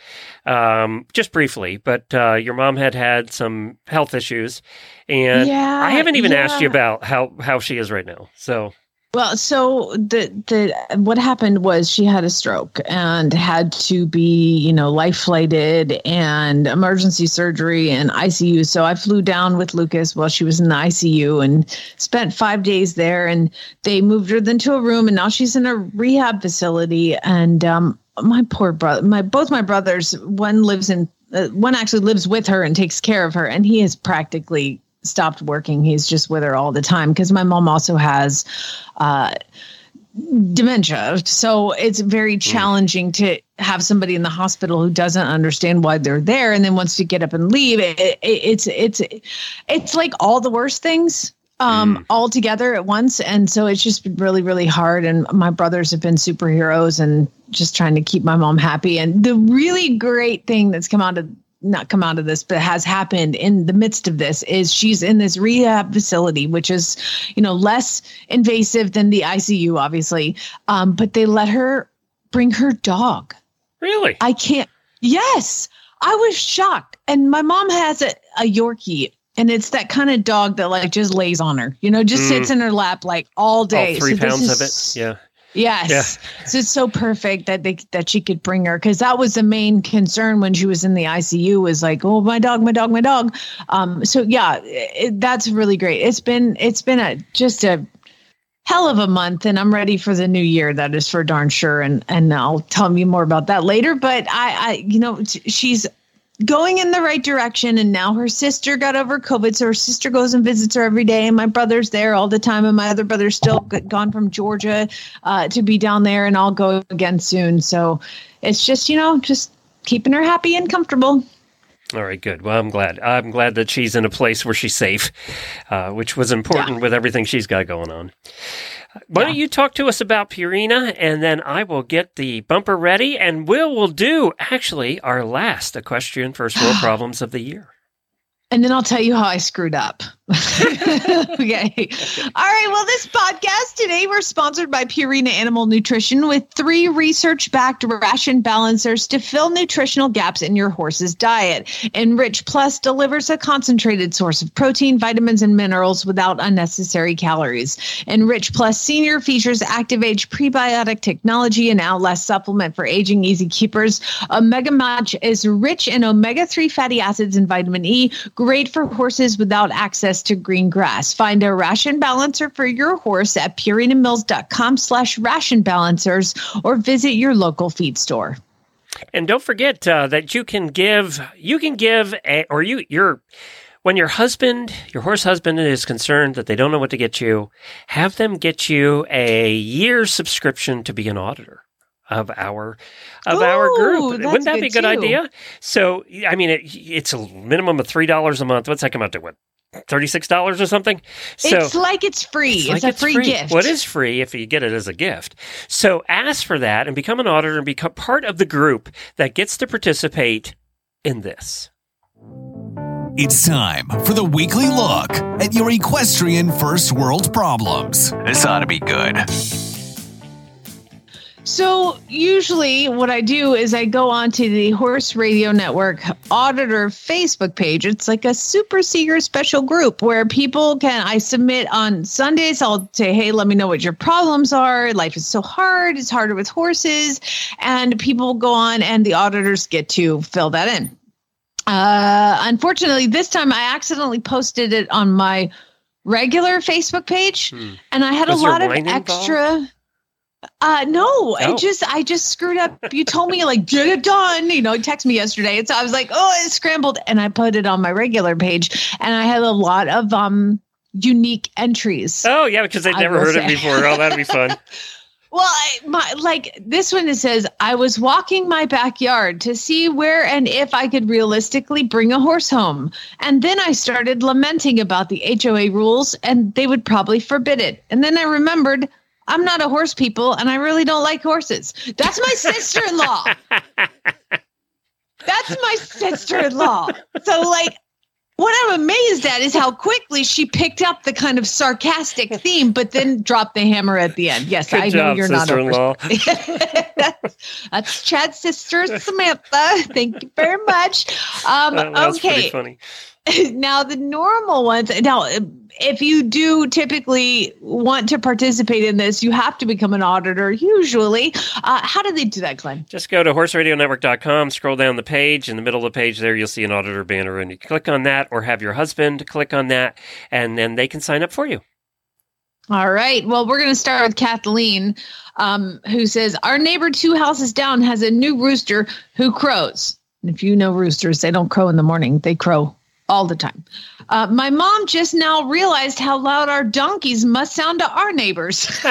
um, just briefly. But uh, your mom had had some health issues, and Yeah, I haven't even asked you about how how she is right now. So Well, so the the what happened was she had a stroke and had to be, you know, life flighted and emergency surgery and ICU. So I flew down with Lucas while she was in the ICU and spent 5 days there and they moved her then to a room and now she's in a rehab facility and um my poor brother my both my brothers one lives in uh, one actually lives with her and takes care of her and he is practically stopped working. He's just with her all the time because my mom also has uh dementia. So it's very challenging to have somebody in the hospital who doesn't understand why they're there and then wants to get up and leave. It, it, it's it's it's like all the worst things um all together at once. And so it's just been really really hard. And my brothers have been superheroes and just trying to keep my mom happy. And the really great thing that's come out of not come out of this but has happened in the midst of this is she's in this rehab facility which is you know less invasive than the ICU obviously um but they let her bring her dog Really? I can't. Yes, I was shocked. And my mom has a, a Yorkie, and it's that kind of dog that like just lays on her, you know, just Mm. sits in her lap like all day. All three So pounds is- of it. Yeah. Yes. So it's so perfect that they that she could bring her because that was the main concern when she was in the ICU was like, oh my dog, my dog, my dog. Um. So yeah, it, that's really great. It's been it's been a just a hell of a month and I'm ready for the new year. That is for darn sure. And and I'll tell you more about that later. But I, I you know, she's going in the right direction. And now her sister got over COVID. So her sister goes and visits her every day. And my brother's there all the time. And my other brother's still gone from Georgia uh, to be down there. And I'll go again soon. So it's just, you know, just keeping her happy and comfortable. All right, good. Well, I'm glad. I'm glad that she's in a place where she's safe, uh, which was important with everything she's got going on. Why don't you talk to us about Purina, and then I will get the bumper ready, and Will will do actually our last equestrian first world problems of the year. And then I'll tell you how I screwed up. okay. All right. Well, this podcast today, we're sponsored by Purina Animal Nutrition with three research backed ration balancers to fill nutritional gaps in your horse's diet. Enrich Plus delivers a concentrated source of protein, vitamins, and minerals without unnecessary calories. Enrich Plus Senior features Active Age prebiotic technology and Outlast supplement for aging easy keepers. Omega Match is rich in omega 3 fatty acids and vitamin E, great for horses without access to green grass. Find a ration balancer for your horse at purinamills.com slash ration balancers or visit your local feed store. And don't forget uh, that you can give you can give a, or you your when your husband, your horse husband is concerned that they don't know what to get you, have them get you a year subscription to be an auditor of our of our group. Wouldn't that be a good good too. idea? So, I mean, it, it's a minimum of three dollars a month. What's that come out to? What thirty six dollars or something? So it's like it's free. It's, like a free, gift. What is free if you get it as a gift? So ask for that and become an auditor and become part of the group that gets to participate in this. It's time for the weekly look at your equestrian first world problems. This ought to be good. So usually what I do is I go onto the Horse Radio Network Auditor Facebook page. It's like a super secret special group where people can I submit on Sundays. I'll say, hey, let me know what your problems are. Life is so hard. It's harder with horses. And people go on and the auditors get to fill that in. Uh, unfortunately, this time I accidentally posted it on my regular Facebook page, and I had Hmm. Was a lot of extra. Uh, no, Oh. I just I just screwed up. You told me like get it done. You know, text me yesterday, and so I was like, oh, it scrambled, and I put it on my regular page, and I had a lot of um unique entries. Oh yeah, because they'd I never heard it before. Oh, that'd be fun. Well, I, my like this one it says I was walking my backyard to see where and if I could realistically bring a horse home. And then I started lamenting about the HOA rules and they would probably forbid it. And then I remembered I'm not a horse people and I really don't like horses. That's my sister-in-law. That's my sister-in-law. So like what I'm amazed at is how quickly she picked up the kind of sarcastic theme, but then dropped the hammer at the end. Yes, Good I know you're not a horse sister-in-law. that's, that's Chad's sister, Samantha. Thank you very much. Um, That was pretty okay. now the normal ones. Now, if you do typically want to participate in this, you have to become an auditor. Usually, uh, how do they do that, Glenn? Just go to horseradionetwork.com, scroll down the page. In the middle of the page there, you'll see an auditor banner, and you click on that or have your husband click on that, and then they can sign up for you. All right. Well, we're going to start with Kathleen, um, who says our neighbor two houses down has a new rooster who crows. And if you know roosters, they don't crow in the morning; they crow all the time. Uh, my mom just now realized how loud our donkeys must sound to our neighbors.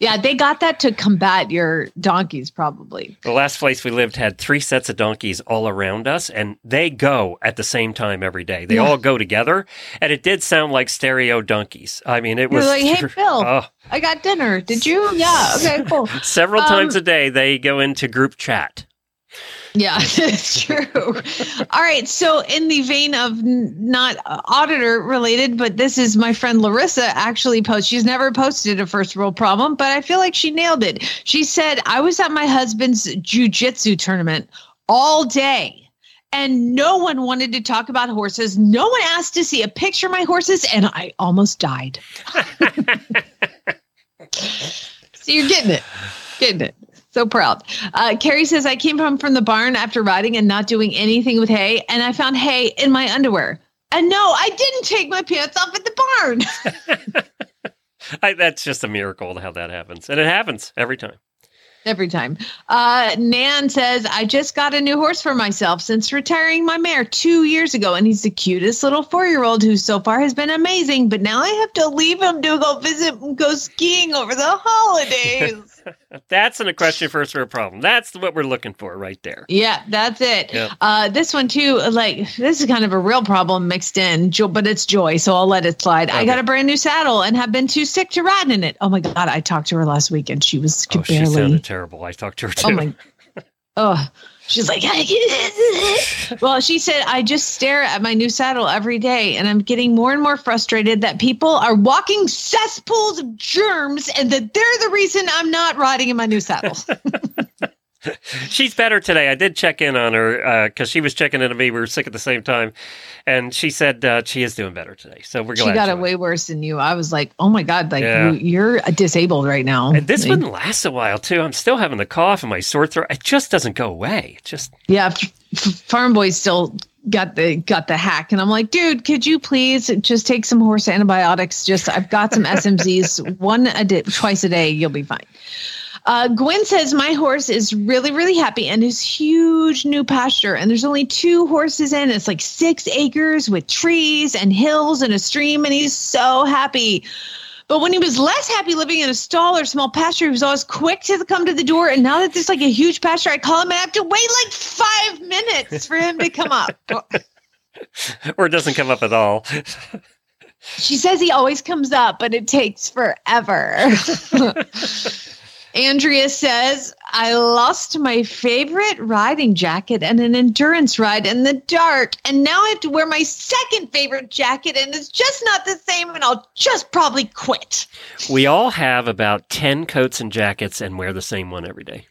yeah, they got that to combat your donkeys, probably. The last place we lived had three sets of donkeys all around us, and they go at the same time every day. They Yeah. all go together, and it did sound like stereo donkeys. I mean, it You're was like, hey, Phil, Oh, I got dinner. Did you? Yeah. Okay, cool. several Um, times a day they go into group chat. Yeah, it's true. All right. So, in the vein of not uh, auditor related, but this is my friend Larissa actually post. She's never posted a first world problem, but I feel like she nailed it. She said, I was at my husband's jujitsu tournament all day. And no one wanted to talk about horses. No one asked to see a picture of my horses, and I almost died. so you're getting it. Getting it. So proud. Uh, Carrie says, I came home from the barn after riding and not doing anything with hay, and I found hay in my underwear. And no, I didn't take my pants off at the barn. I, that's just a miracle how that happens, and it happens every time. Every time. Uh, Nan says, I just got a new horse for myself since retiring my mare two years ago, and he's the cutest little four year old who so far has been amazing. But now I have to leave him to go visit and go skiing over the holidays. That's an equestrian first for a problem. That's what we're looking for right there. Yeah, that's it. Yep. Uh, this one too, like this is kind of a real problem mixed in, but it's joy, so I'll let it slide. I got a brand new saddle and have been too sick to ride in it. Oh my god, I talked to her last week and she was Oh, could she sounded terrible. I talked to her too. oh my. Oh, she's like, well, she said, I just stare at my new saddle every day, and I'm getting more and more frustrated that people are walking cesspools of germs, and that they're the reason I'm not riding in my new saddle. She's better today. I did check in on her because she was checking in on me. We were sick at the same time, and she said uh, she is doing better today. So we're glad. she got it way worse than you. I was like, oh my god, like Yeah. you, you're disabled right now. And this Like, one lasts a while too. I'm still having the cough and my sore throat. It just doesn't go away. It just yeah, Farm Boy still got the got the hack, and I'm like, dude, could you please just take some horse antibiotics? Just I've got some SMZs, one a day, twice a day, you'll be fine. Uh, Gwen says my horse is really, really happy and his huge new pasture. And there's only two horses in. It's like six acres with trees and hills and a stream, and he's so happy. But when he was less happy living in a stall or small pasture, he was always quick to come to the door. And now that there's like a huge pasture, I call him and I have to wait like five minutes for him to come up. or it doesn't come up at all. She says he always comes up, but it takes forever. Andrea says, I lost my favorite riding jacket and an endurance ride in the dark. And now I have to wear my second favorite jacket, and it's just not the same. And I'll just probably quit. We all have about ten coats and jackets and wear the same one every day.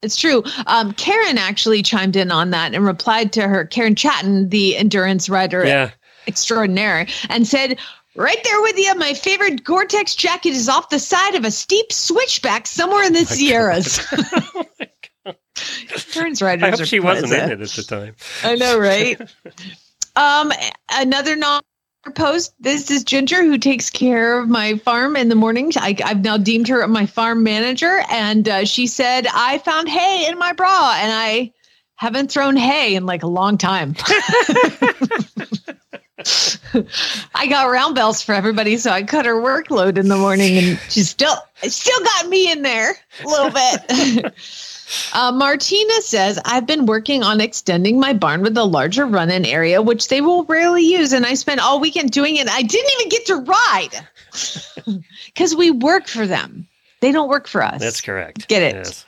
It's true. Um, Karen actually chimed in on that and replied to her, Karen Chaton, the endurance rider Yeah. extraordinaire, and said, Right there with you. My favorite Gore Tex jacket is off the side of a steep switchback somewhere in the Sierras. Turns riders I hope she wasn't in it at the time. I know, right? um, another non post. This is Ginger, who takes care of my farm in the mornings. I, I've now deemed her my farm manager, and uh, she said I found hay in my bra, and I haven't thrown hay in like a long time. I got round bells for everybody, so I cut her workload in the morning, and she still still got me in there a little bit. Uh, Martina says, I've been working on extending my barn with a larger run in area, which they will rarely use. And I spent all weekend doing it. I didn't even get to ride because we work for them. They don't work for us. That's correct. Get it. Yes.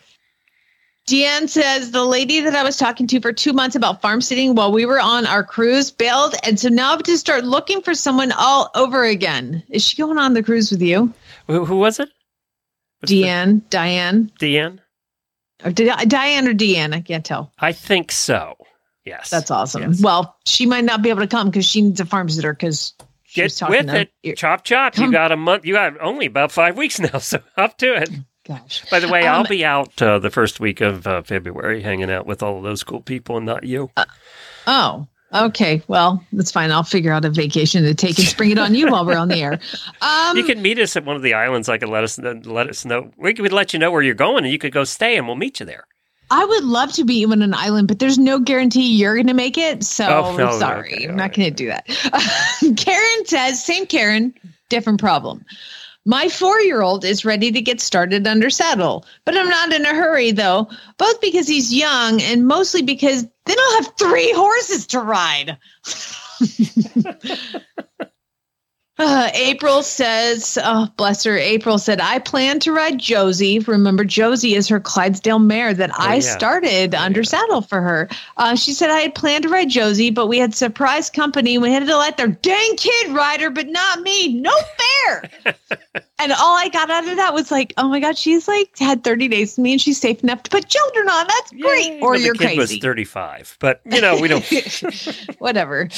Deanne says, the lady that I was talking to for two months about farm sitting while we were on our cruise bailed. And so now I have to start looking for someone all over again. Is she going on the cruise with you? Who, who was it? What's the- Deanne, Diane, Deanne? or did I, Diane or Deanne? I can't tell. I think so. Yes. That's awesome. Yes. Well, she might not be able to come because she needs a farm sitter because Get with it. Chop chop. You got a month. You got only about five weeks now, so up to it. Gosh. By the way, Um, I'll be out uh, the first week of uh, February hanging out with all of those cool people and not you. Oh, okay. Well, that's fine. I'll figure out a vacation to take and spring it on you while we're on the air. Um, you can meet us at one of the islands. I could let us let us know. We could let you know where you're going, and you could go stay, and we'll meet you there. I would love to be on an island, but there's no guarantee you're going to make it. So Oh, no, sorry, okay, I'm not right. going to do that. Karen says, same Karen, different problem. My four year old is ready to get started under saddle, but I'm not in a hurry though, both because he's young and mostly because then I'll have three horses to ride. Uh, April says, oh, bless her. April said, I plan to ride Josie. Remember, Josie is her Clydesdale mare that I yeah. started under saddle for her. Uh, she said, I had planned to ride Josie, but we had surprise company. We had to let their dang kid ride her, but not me. No fair. and all I got out of that was like, oh my God, she's like had 30 days to me and she's safe enough to put children on. That's great. Or the you're kid crazy. was 35, but you know, we don't. Whatever.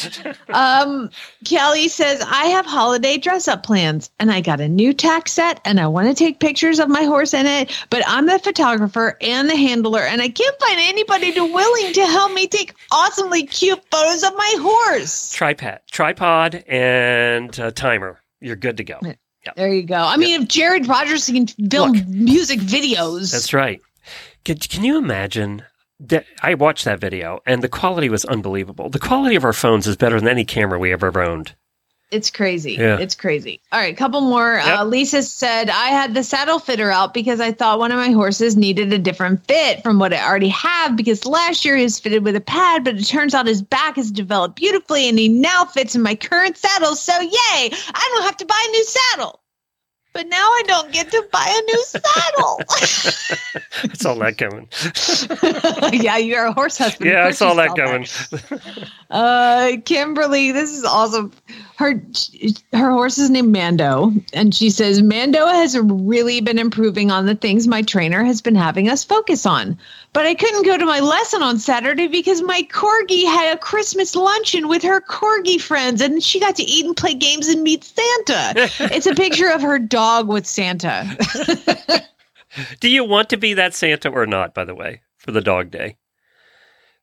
Um, Kelly says, I have holiday dress up plans and I got a new tack set and I want to take pictures of my horse in it, but I'm the photographer and the handler and I can't find anybody to willing to help me take awesomely cute photos of my horse. tripod, tripod, and uh, timer. You're good to go. There you go. I mean, if Jared Rogers can film Look. music videos. That's right. Can, can you imagine? That I watched that video, and the quality was unbelievable. The quality of our phones is better than any camera we ever owned. It's crazy. Yeah. It's crazy. All right, a couple more. Uh, Lisa said, I had the saddle fitter out because I thought one of my horses needed a different fit from what I already have because last year he was fitted with a pad, but it turns out his back has developed beautifully and he now fits in my current saddle. So, yay, I don't have to buy a new saddle. But now I don't get to buy a new saddle. I saw that coming. yeah, you're a horse husband. Yeah, I saw that coming. Uh, Kimberly, this is awesome. Her her horse is named Mando, and she says Mando has really been improving on the things my trainer has been having us focus on. But I couldn't go to my lesson on Saturday because my corgi had a Christmas luncheon with her corgi friends, and she got to eat and play games and meet Santa. it's a picture of her dog with Santa. Do you want to be that Santa or not? By the way, for the dog day,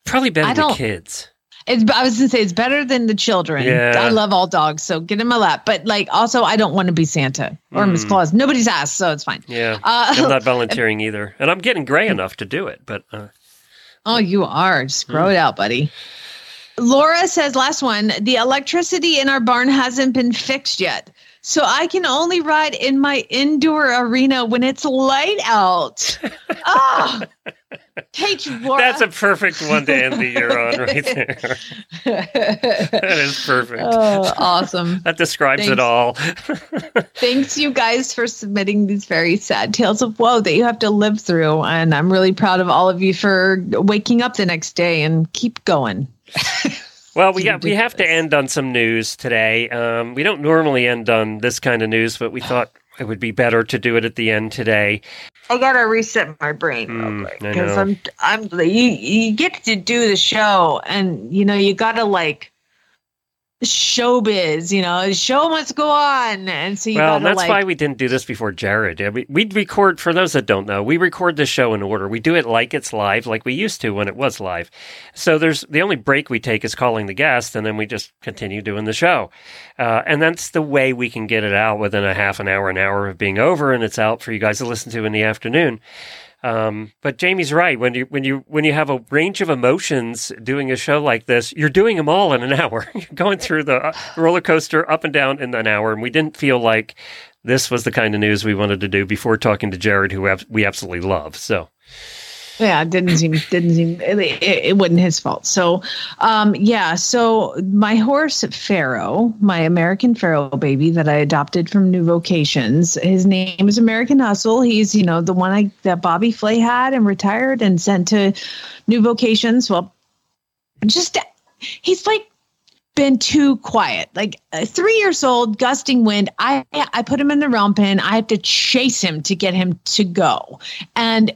probably better I than the kids. It's, I was gonna say it's better than the children. Yeah. I love all dogs, so get in my lap. But like, also, I don't want to be Santa or Miss Mm. Claus. Nobody's asked, so it's fine. Yeah, Uh, I'm not volunteering either, and I'm getting gray enough to do it. But uh, Oh, you are. Just Hmm. grow it out, buddy. Laura says, last one, the electricity in our barn hasn't been fixed yet. So I can only ride in my indoor arena when it's light out. Ah, oh, Laura. that's a perfect one to end the year on, right there. that is perfect. oh, awesome. that describes it all. Thanks, you guys, for submitting these very sad tales of woe that you have to live through. And I'm really proud of all of you for waking up the next day and keep going. Well, we got we have to end on some news today. Um, we don't normally end on this kind of news, but we thought it would be better to do it at the end today. I gotta reset my brain Mm, real quick I because know. I'm I'm you you get to do the show and you know you gotta like showbiz, you know, show must go on, and so you well, gotta that's like why we didn't do this before Jared. We we record for those that don't know. We record the show in order. We do it like it's live, like we used to when it was live. So there's the only break we take is calling the guest, and then we just continue doing the show. Uh, and that's the way we can get it out within a half an hour, an hour of being over, and it's out for you guys to listen to in the afternoon. Um, but Jamie's right. When you when you when you have a range of emotions doing a show like this, you're doing them all in an hour. you're going through the uh, roller coaster up and down in an hour, and we didn't feel like this was the kind of news we wanted to do before talking to Jared, who we absolutely love. So yeah, it didn't seem didn't seem it, it, it wasn't his fault. So, um, yeah. So my horse Pharaoh, my American Pharoah baby that I adopted from New Vocations, his name is American Hustle. He's you know the one I, that Bobby Flay had and retired and sent to New Vocations. Well, just he's like been too quiet. Like uh, three years old, gusting wind. I I put him in the realm pen. I have to chase him to get him to go, and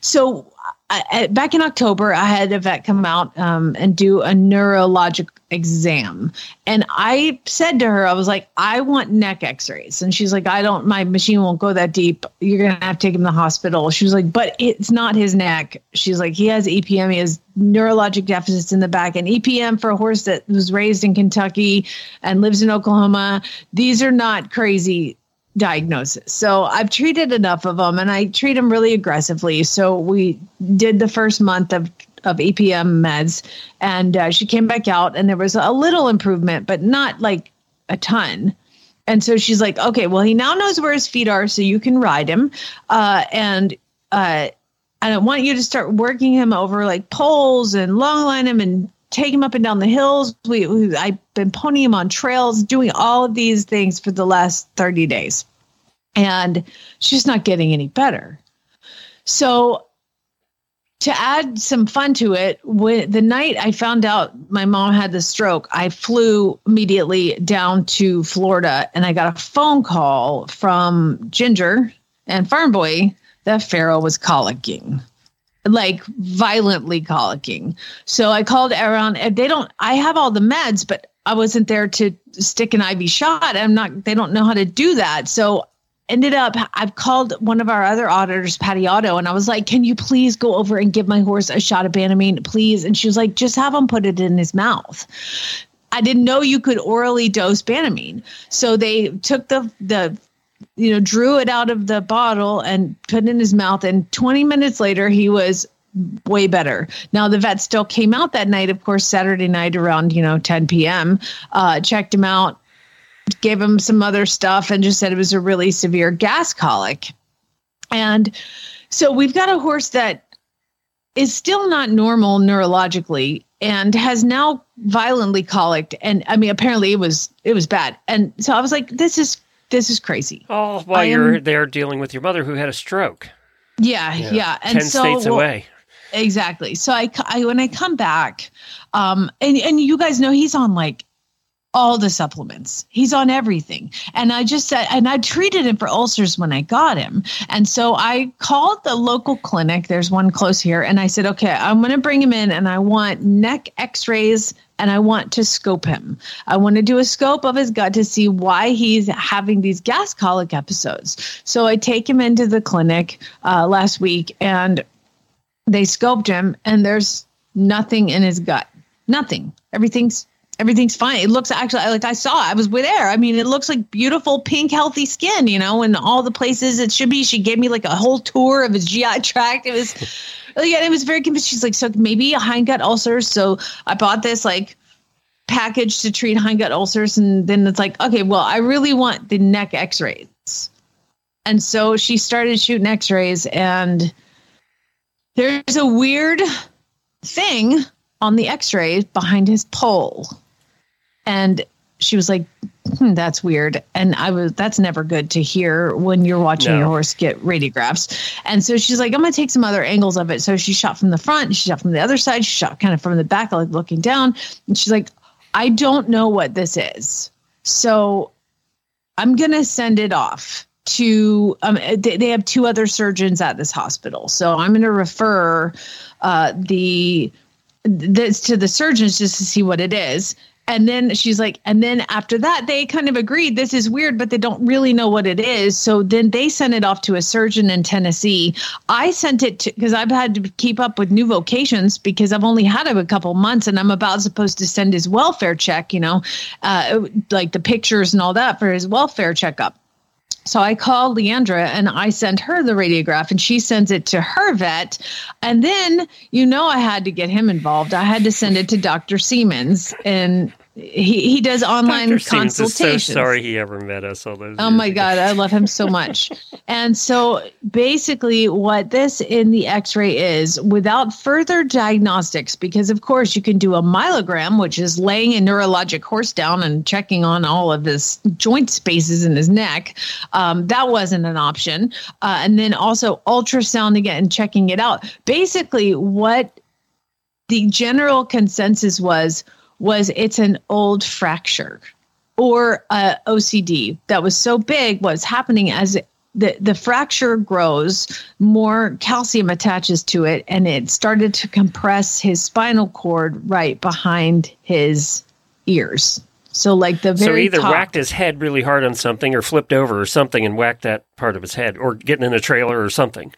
so I, back in October, I had a vet come out um, and do a neurologic exam. And I said to her, I was like, I want neck x rays. And she's like, I don't, my machine won't go that deep. You're going to have to take him to the hospital. She was like, but it's not his neck. She's like, he has EPM. He has neurologic deficits in the back. And EPM for a horse that was raised in Kentucky and lives in Oklahoma, these are not crazy diagnosis. So I've treated enough of them and I treat them really aggressively. So we did the first month of of EPM meds and uh, she came back out and there was a little improvement but not like a ton. And so she's like, "Okay, well he now knows where his feet are so you can ride him." Uh, and uh I want you to start working him over like poles and long line him and take him up and down the hills. We, we I've been ponying him on trails, doing all of these things for the last 30 days. And she's not getting any better. So to add some fun to it, when the night I found out my mom had the stroke, I flew immediately down to Florida and I got a phone call from Ginger and Farm Boy that Pharaoh was colicking like violently colicking. So I called around. They don't. I have all the meds, but I wasn't there to stick an IV shot. I'm not. They don't know how to do that. So ended up. I've called one of our other auditors, Patty Otto, and I was like, "Can you please go over and give my horse a shot of Banamine, please?" And she was like, "Just have him put it in his mouth." I didn't know you could orally dose Banamine. So they took the the you know, drew it out of the bottle and put it in his mouth. And 20 minutes later, he was way better. Now, the vet still came out that night, of course, Saturday night around, you know, 10 p.m., uh, checked him out, gave him some other stuff, and just said it was a really severe gas colic. And so we've got a horse that is still not normal neurologically and has now violently colicked and i mean apparently it was it was bad and so i was like this is this is crazy. Oh, while am, you're there dealing with your mother who had a stroke. Yeah, yeah. yeah. And 10 so, states away. Exactly. So I, I, when I come back, um, and, and you guys know he's on like all the supplements. He's on everything. And I just said, and I treated him for ulcers when I got him. And so I called the local clinic. There's one close here. And I said, okay, I'm going to bring him in and I want neck x rays and I want to scope him. I want to do a scope of his gut to see why he's having these gas colic episodes. So I take him into the clinic uh, last week and they scoped him and there's nothing in his gut. Nothing. Everything's everything's fine. It looks actually like I saw. I was with there. I mean, it looks like beautiful pink, healthy skin. You know, and all the places it should be. She gave me like a whole tour of his GI tract. It was, yeah, it was very convincing. She's like, so maybe a hindgut ulcer. So I bought this like package to treat hindgut ulcers, and then it's like, okay, well, I really want the neck X-rays. And so she started shooting X-rays, and there's a weird thing on the X-ray behind his pole and she was like hmm, that's weird. And i was that's never good to hear when you're watching no. your horse get radiographs. And so she's like i'm gonna take some other angles of it. So she shot from the front she shot from the other side she shot kind of from the back like looking down. And she's like i don't know what this is. So i'm gonna send it off to um, they have two other surgeons at this hospital. So i'm going to refer uh, the this to the surgeons just to see what it is and then she's like, and then after that, they kind of agreed this is weird, but they don't really know what it is. So then they sent it off to a surgeon in Tennessee. I sent it to because I've had to keep up with new vocations because I've only had him a couple months and I'm about supposed to send his welfare check, you know, uh, like the pictures and all that for his welfare checkup. So I called Leandra and I sent her the radiograph and she sends it to her vet. And then, you know, I had to get him involved. I had to send it to Dr. Siemens and he, he does online Dr. consultations. so sorry he ever met us. All those oh my God, I love him so much. and so basically, what this in the x ray is without further diagnostics, because of course you can do a myelogram, which is laying a neurologic horse down and checking on all of his joint spaces in his neck. Um, that wasn't an option. Uh, and then also ultrasounding it and checking it out. Basically, what the general consensus was was it's an old fracture or a OCD that was so big. What's happening as the, the fracture grows, more calcium attaches to it, and it started to compress his spinal cord right behind his ears. So, like the very so either top, whacked his head really hard on something, or flipped over or something and whacked that part of his head, or getting in a trailer or something.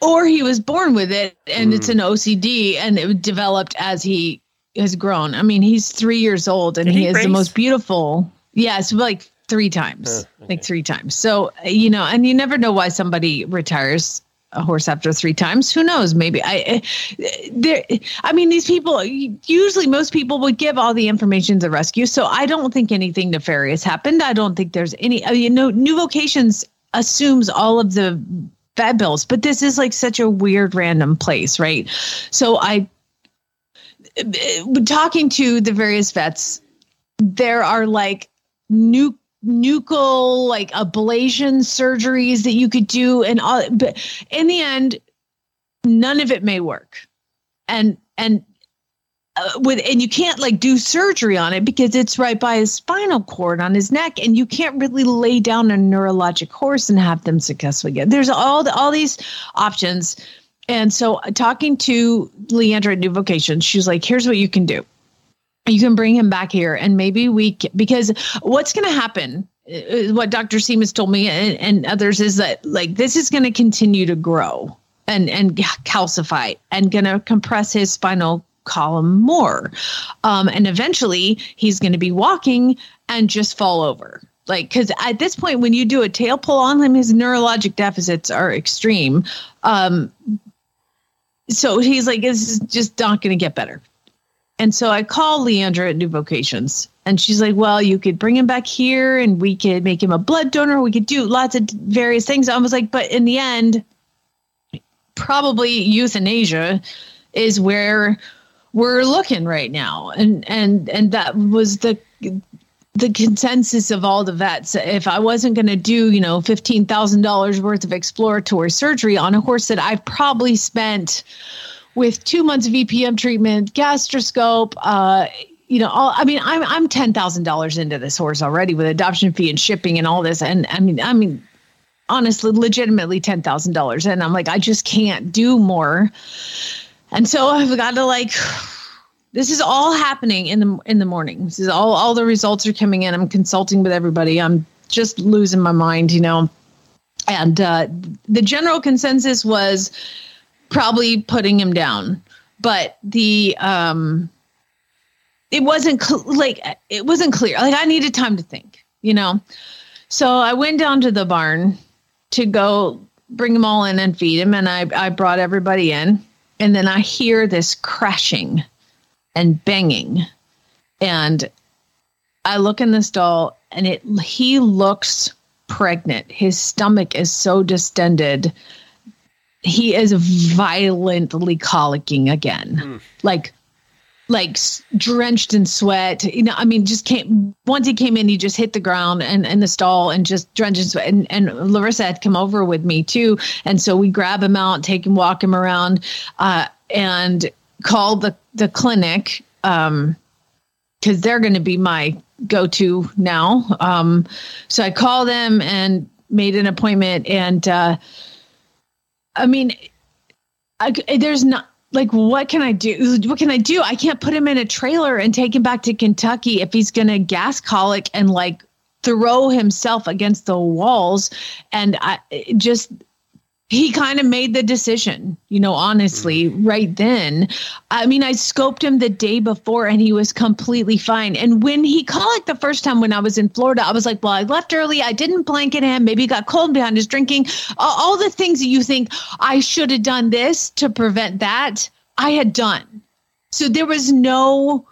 Or he was born with it, and mm. it's an OCD, and it developed as he has grown. I mean, he's three years old and he, he is the most beautiful. Yes, like three times, Uh, like three times. So you know, and you never know why somebody retires a horse after three times. Who knows? Maybe I, I there. I mean, these people usually most people would give all the information to rescue. So I don't think anything nefarious happened. I don't think there's any. You know, new vocations assumes all of the vet bills, but this is like such a weird random place, right? So I talking to the various vets, there are like new nuchal like ablation surgeries that you could do and all but in the end none of it may work. And and uh, with and you can't like do surgery on it because it's right by his spinal cord on his neck and you can't really lay down a neurologic horse and have them successfully get there's all the, all these options and so uh, talking to leandra at new vocations she's like here's what you can do. You can bring him back here and maybe we can, because what's going to happen uh, what dr seamus told me and, and others is that like this is going to continue to grow and and calcify and going to compress his spinal column more. Um, and eventually he's going to be walking and just fall over. Like because at this point when you do a tail pull on him his neurologic deficits are extreme. Um, so he's like this is just not going to get better and so I call Leandra at New Vocations, and she's like, "Well, you could bring him back here, and we could make him a blood donor. We could do lots of various things." I was like, "But in the end, probably euthanasia is where we're looking right now." And and and that was the the consensus of all the vets. If I wasn't going to do, you know, fifteen thousand dollars worth of exploratory surgery on a horse that I've probably spent with two months of EPM treatment, gastroscope, uh, you know, all, I mean, I'm I'm ten thousand dollars into this horse already with adoption fee and shipping and all this, and I mean, I mean, honestly, legitimately ten thousand dollars, and I'm like, I just can't do more, and so I've got to like. This is all happening in the in the morning. This is all all the results are coming in. I'm consulting with everybody. I'm just losing my mind, you know. And uh, the general consensus was probably putting him down but the um it wasn't cl- like it wasn't clear like i needed time to think you know so i went down to the barn to go bring them all in and feed him and i i brought everybody in and then i hear this crashing and banging. And i look in this stall and it he looks pregnant. His stomach is so distended. He is violently colicking again. Like like drenched in sweat. You know i mean just came once he came in he just hit the ground and in the stall and just drenched in sweat. And, and larissa had come over with me too. And so we grab him out take him walk him around. Uh, and call the the clinic um because they're going to be my go-to now um so i called them and made an appointment and uh I mean, I, there's not like what can I do? What can I do? I can't put him in a trailer and take him back to Kentucky if he's gonna gas colic and like throw himself against the walls. And I just he kind of made the decision, you know, honestly, mm-hmm. right then. I mean, I scoped him the day before and he was completely fine. And when he colicked the first time when I was in Florida, I was like, well, I left early. I didn't blanket him. Maybe he got cold behind his drinking. All, the things that you think I should have done this to prevent that, I had done. So there was no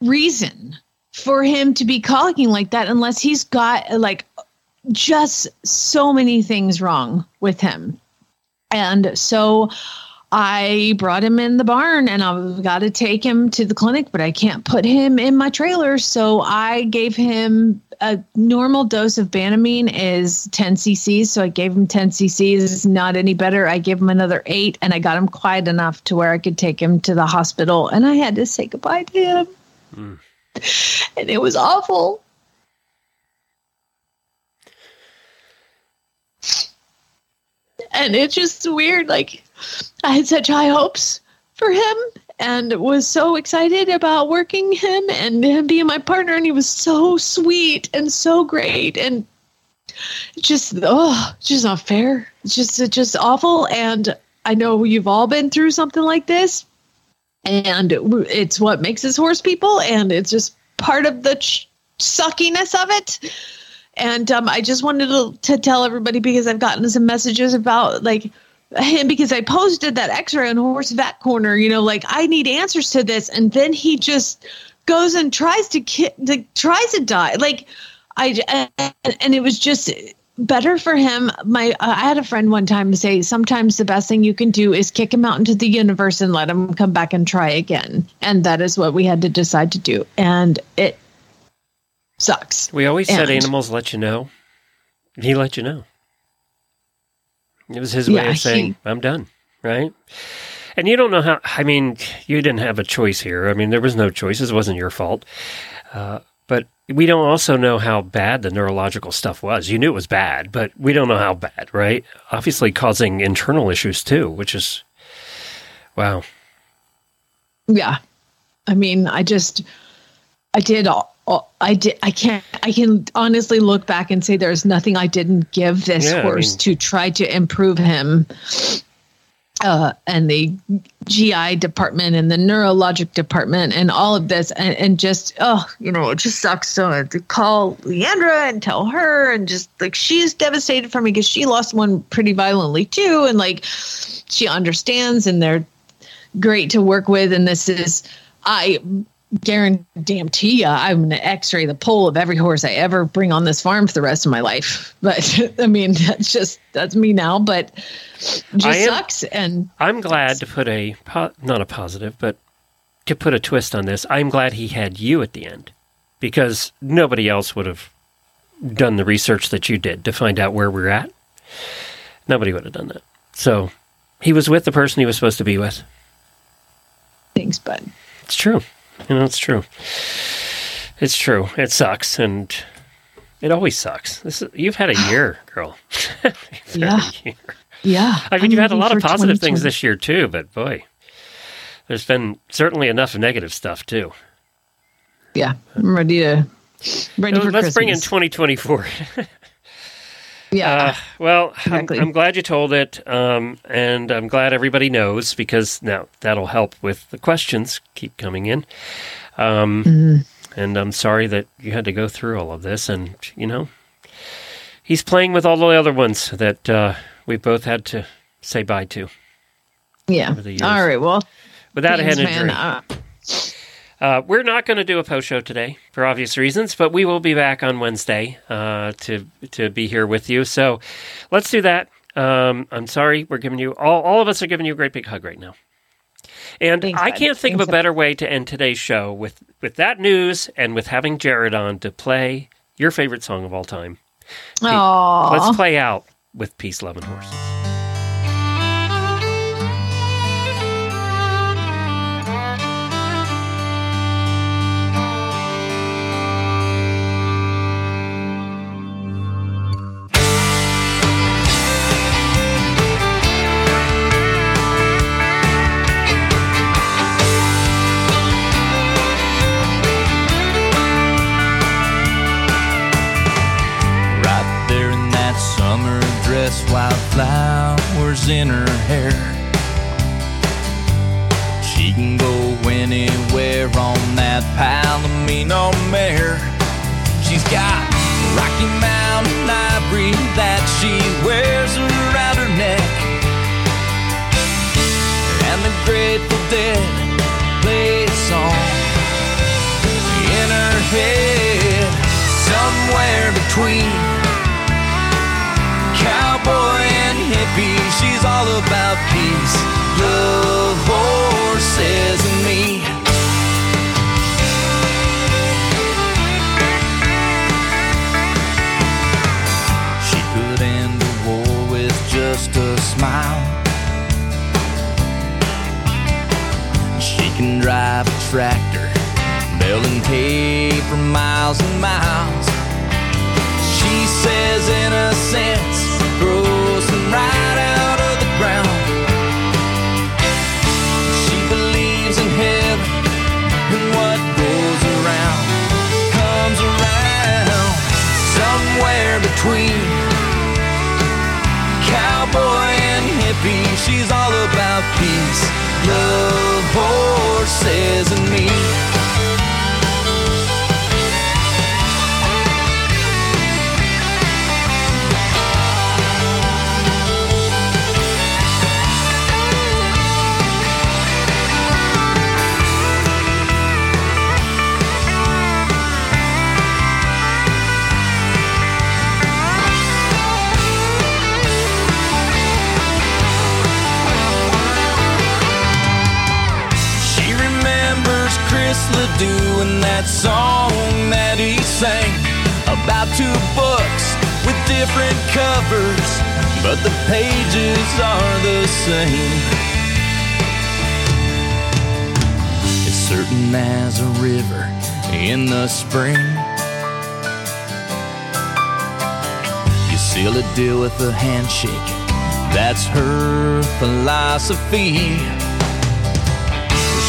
reason for him to be colicking like that unless he's got like just so many things wrong with him. And so I brought him in the barn and I've got to take him to the clinic, but I can't put him in my trailer. So I gave him a normal dose of Banamine is 10 cc's. So I gave him 10 cc's, not any better. I gave him another eight and I got him quiet enough to where I could take him to the hospital. And I had to say goodbye to him. Mm. And it was awful. And it's just weird. Like I had such high hopes for him and was so excited about working him and him being my partner. And he was so sweet and so great. And just, oh, just not fair. It's just, it's just awful. And I know you've all been through something like this. And it's what makes us horse people. And it's just part of the ch- suckiness of it. And um, I just wanted to, to tell everybody because I've gotten some messages about like him because I posted that X-ray on Horse Vet Corner. You know, like I need answers to this, and then he just goes and tries to ki- to, tries to die. Like I and, and it was just better for him. My uh, I had a friend one time say sometimes the best thing you can do is kick him out into the universe and let him come back and try again. And that is what we had to decide to do. And it sucks. We always said animals let you know. He let you know. It was his way Yeah, of saying, he- I'm done, right? And you don't know how, I mean, you didn't have a choice here. I mean, there was no choice. It wasn't your fault. Uh, but we don't also know how bad the neurological stuff was. You knew it was bad, but we don't know how bad, right? Obviously causing internal issues too, which is, wow. Yeah. I mean, I just, I did all- I did, I can't, I can honestly look back and say there's nothing I didn't give this Yeah, I horse mean- to try to improve him. Uh, and the GI department and the neurologic department and all of this and, and just oh you know it just sucks so I to call Leandra and tell her and just like she's devastated for me because she lost one pretty violently too and like she understands and they're great to work with. And this is, I guarantee you, I'm going to x ray the pole of every horse I ever bring on this farm for the rest of my life. But I mean, that's just, that's me now, but it just am- sucks. And I'm glad to put a po- not a positive, but to put a twist on this. I'm glad he had you at the end because nobody else would have done the research that you did to find out where we're at. Nobody would have done that. So he was with the person he was supposed to be with. thanks, bud. It's true. You know, it's true. It's true. It sucks, and it always sucks. This is, you've had a year, girl. You've had a Yeah. year. Yeah. I mean, I'm you've had a lot of positive things this year too, but boy, there's been certainly enough negative stuff too. Yeah. I'm ready to, ready for Let's bring in 2024. Yeah. Uh, well, Exactly. I'm, I'm glad you told it, um, and I'm glad everybody knows because now that'll help with the questions keep coming in. Um, Mm-hmm. And I'm sorry that you had to go through all of this, and you know, he's playing with all the other ones that uh, we both had to say bye to. yeah. over the years. All right. Well, Without a head injury. man. Uh, we're not going to do a post show today for obvious reasons, but we will be back on Wednesday uh, to to be here with you. So let's do that. Um, I'm sorry, we're giving you all all of us are giving you a great big hug right now. And Thanks, I can't think of a better way to end today's show with with that news and with having Jared on to play your favorite song of all time. aw. Let's play out with Peace, Love, and Horse. Dress, wildflowers in her hair. She can go anywhere on that Palomino mare. She's got Rocky Mountain ivory that she wears around her neck. And the Grateful Dead play song in her head, somewhere between cowboy and hippie. She's all about peace, love, horses, and me. She could end the war with just a smile. She can drive a tractor, baling hay for miles and miles. She says innocence love, horses, that song that he sang about two books with different covers, but the pages are the same. It's certain as a river in the spring. You seal a deal with a handshake. That's her philosophy.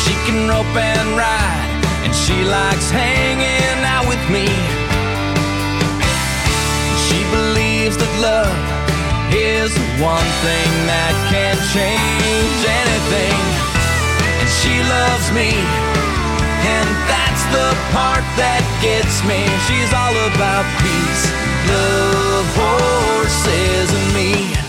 She can rope and ride, and she likes hanging out with me. She believes that love is the one thing that can change anything. And she loves me, and that's the part that gets me. She's all about peace, love, horses, and me.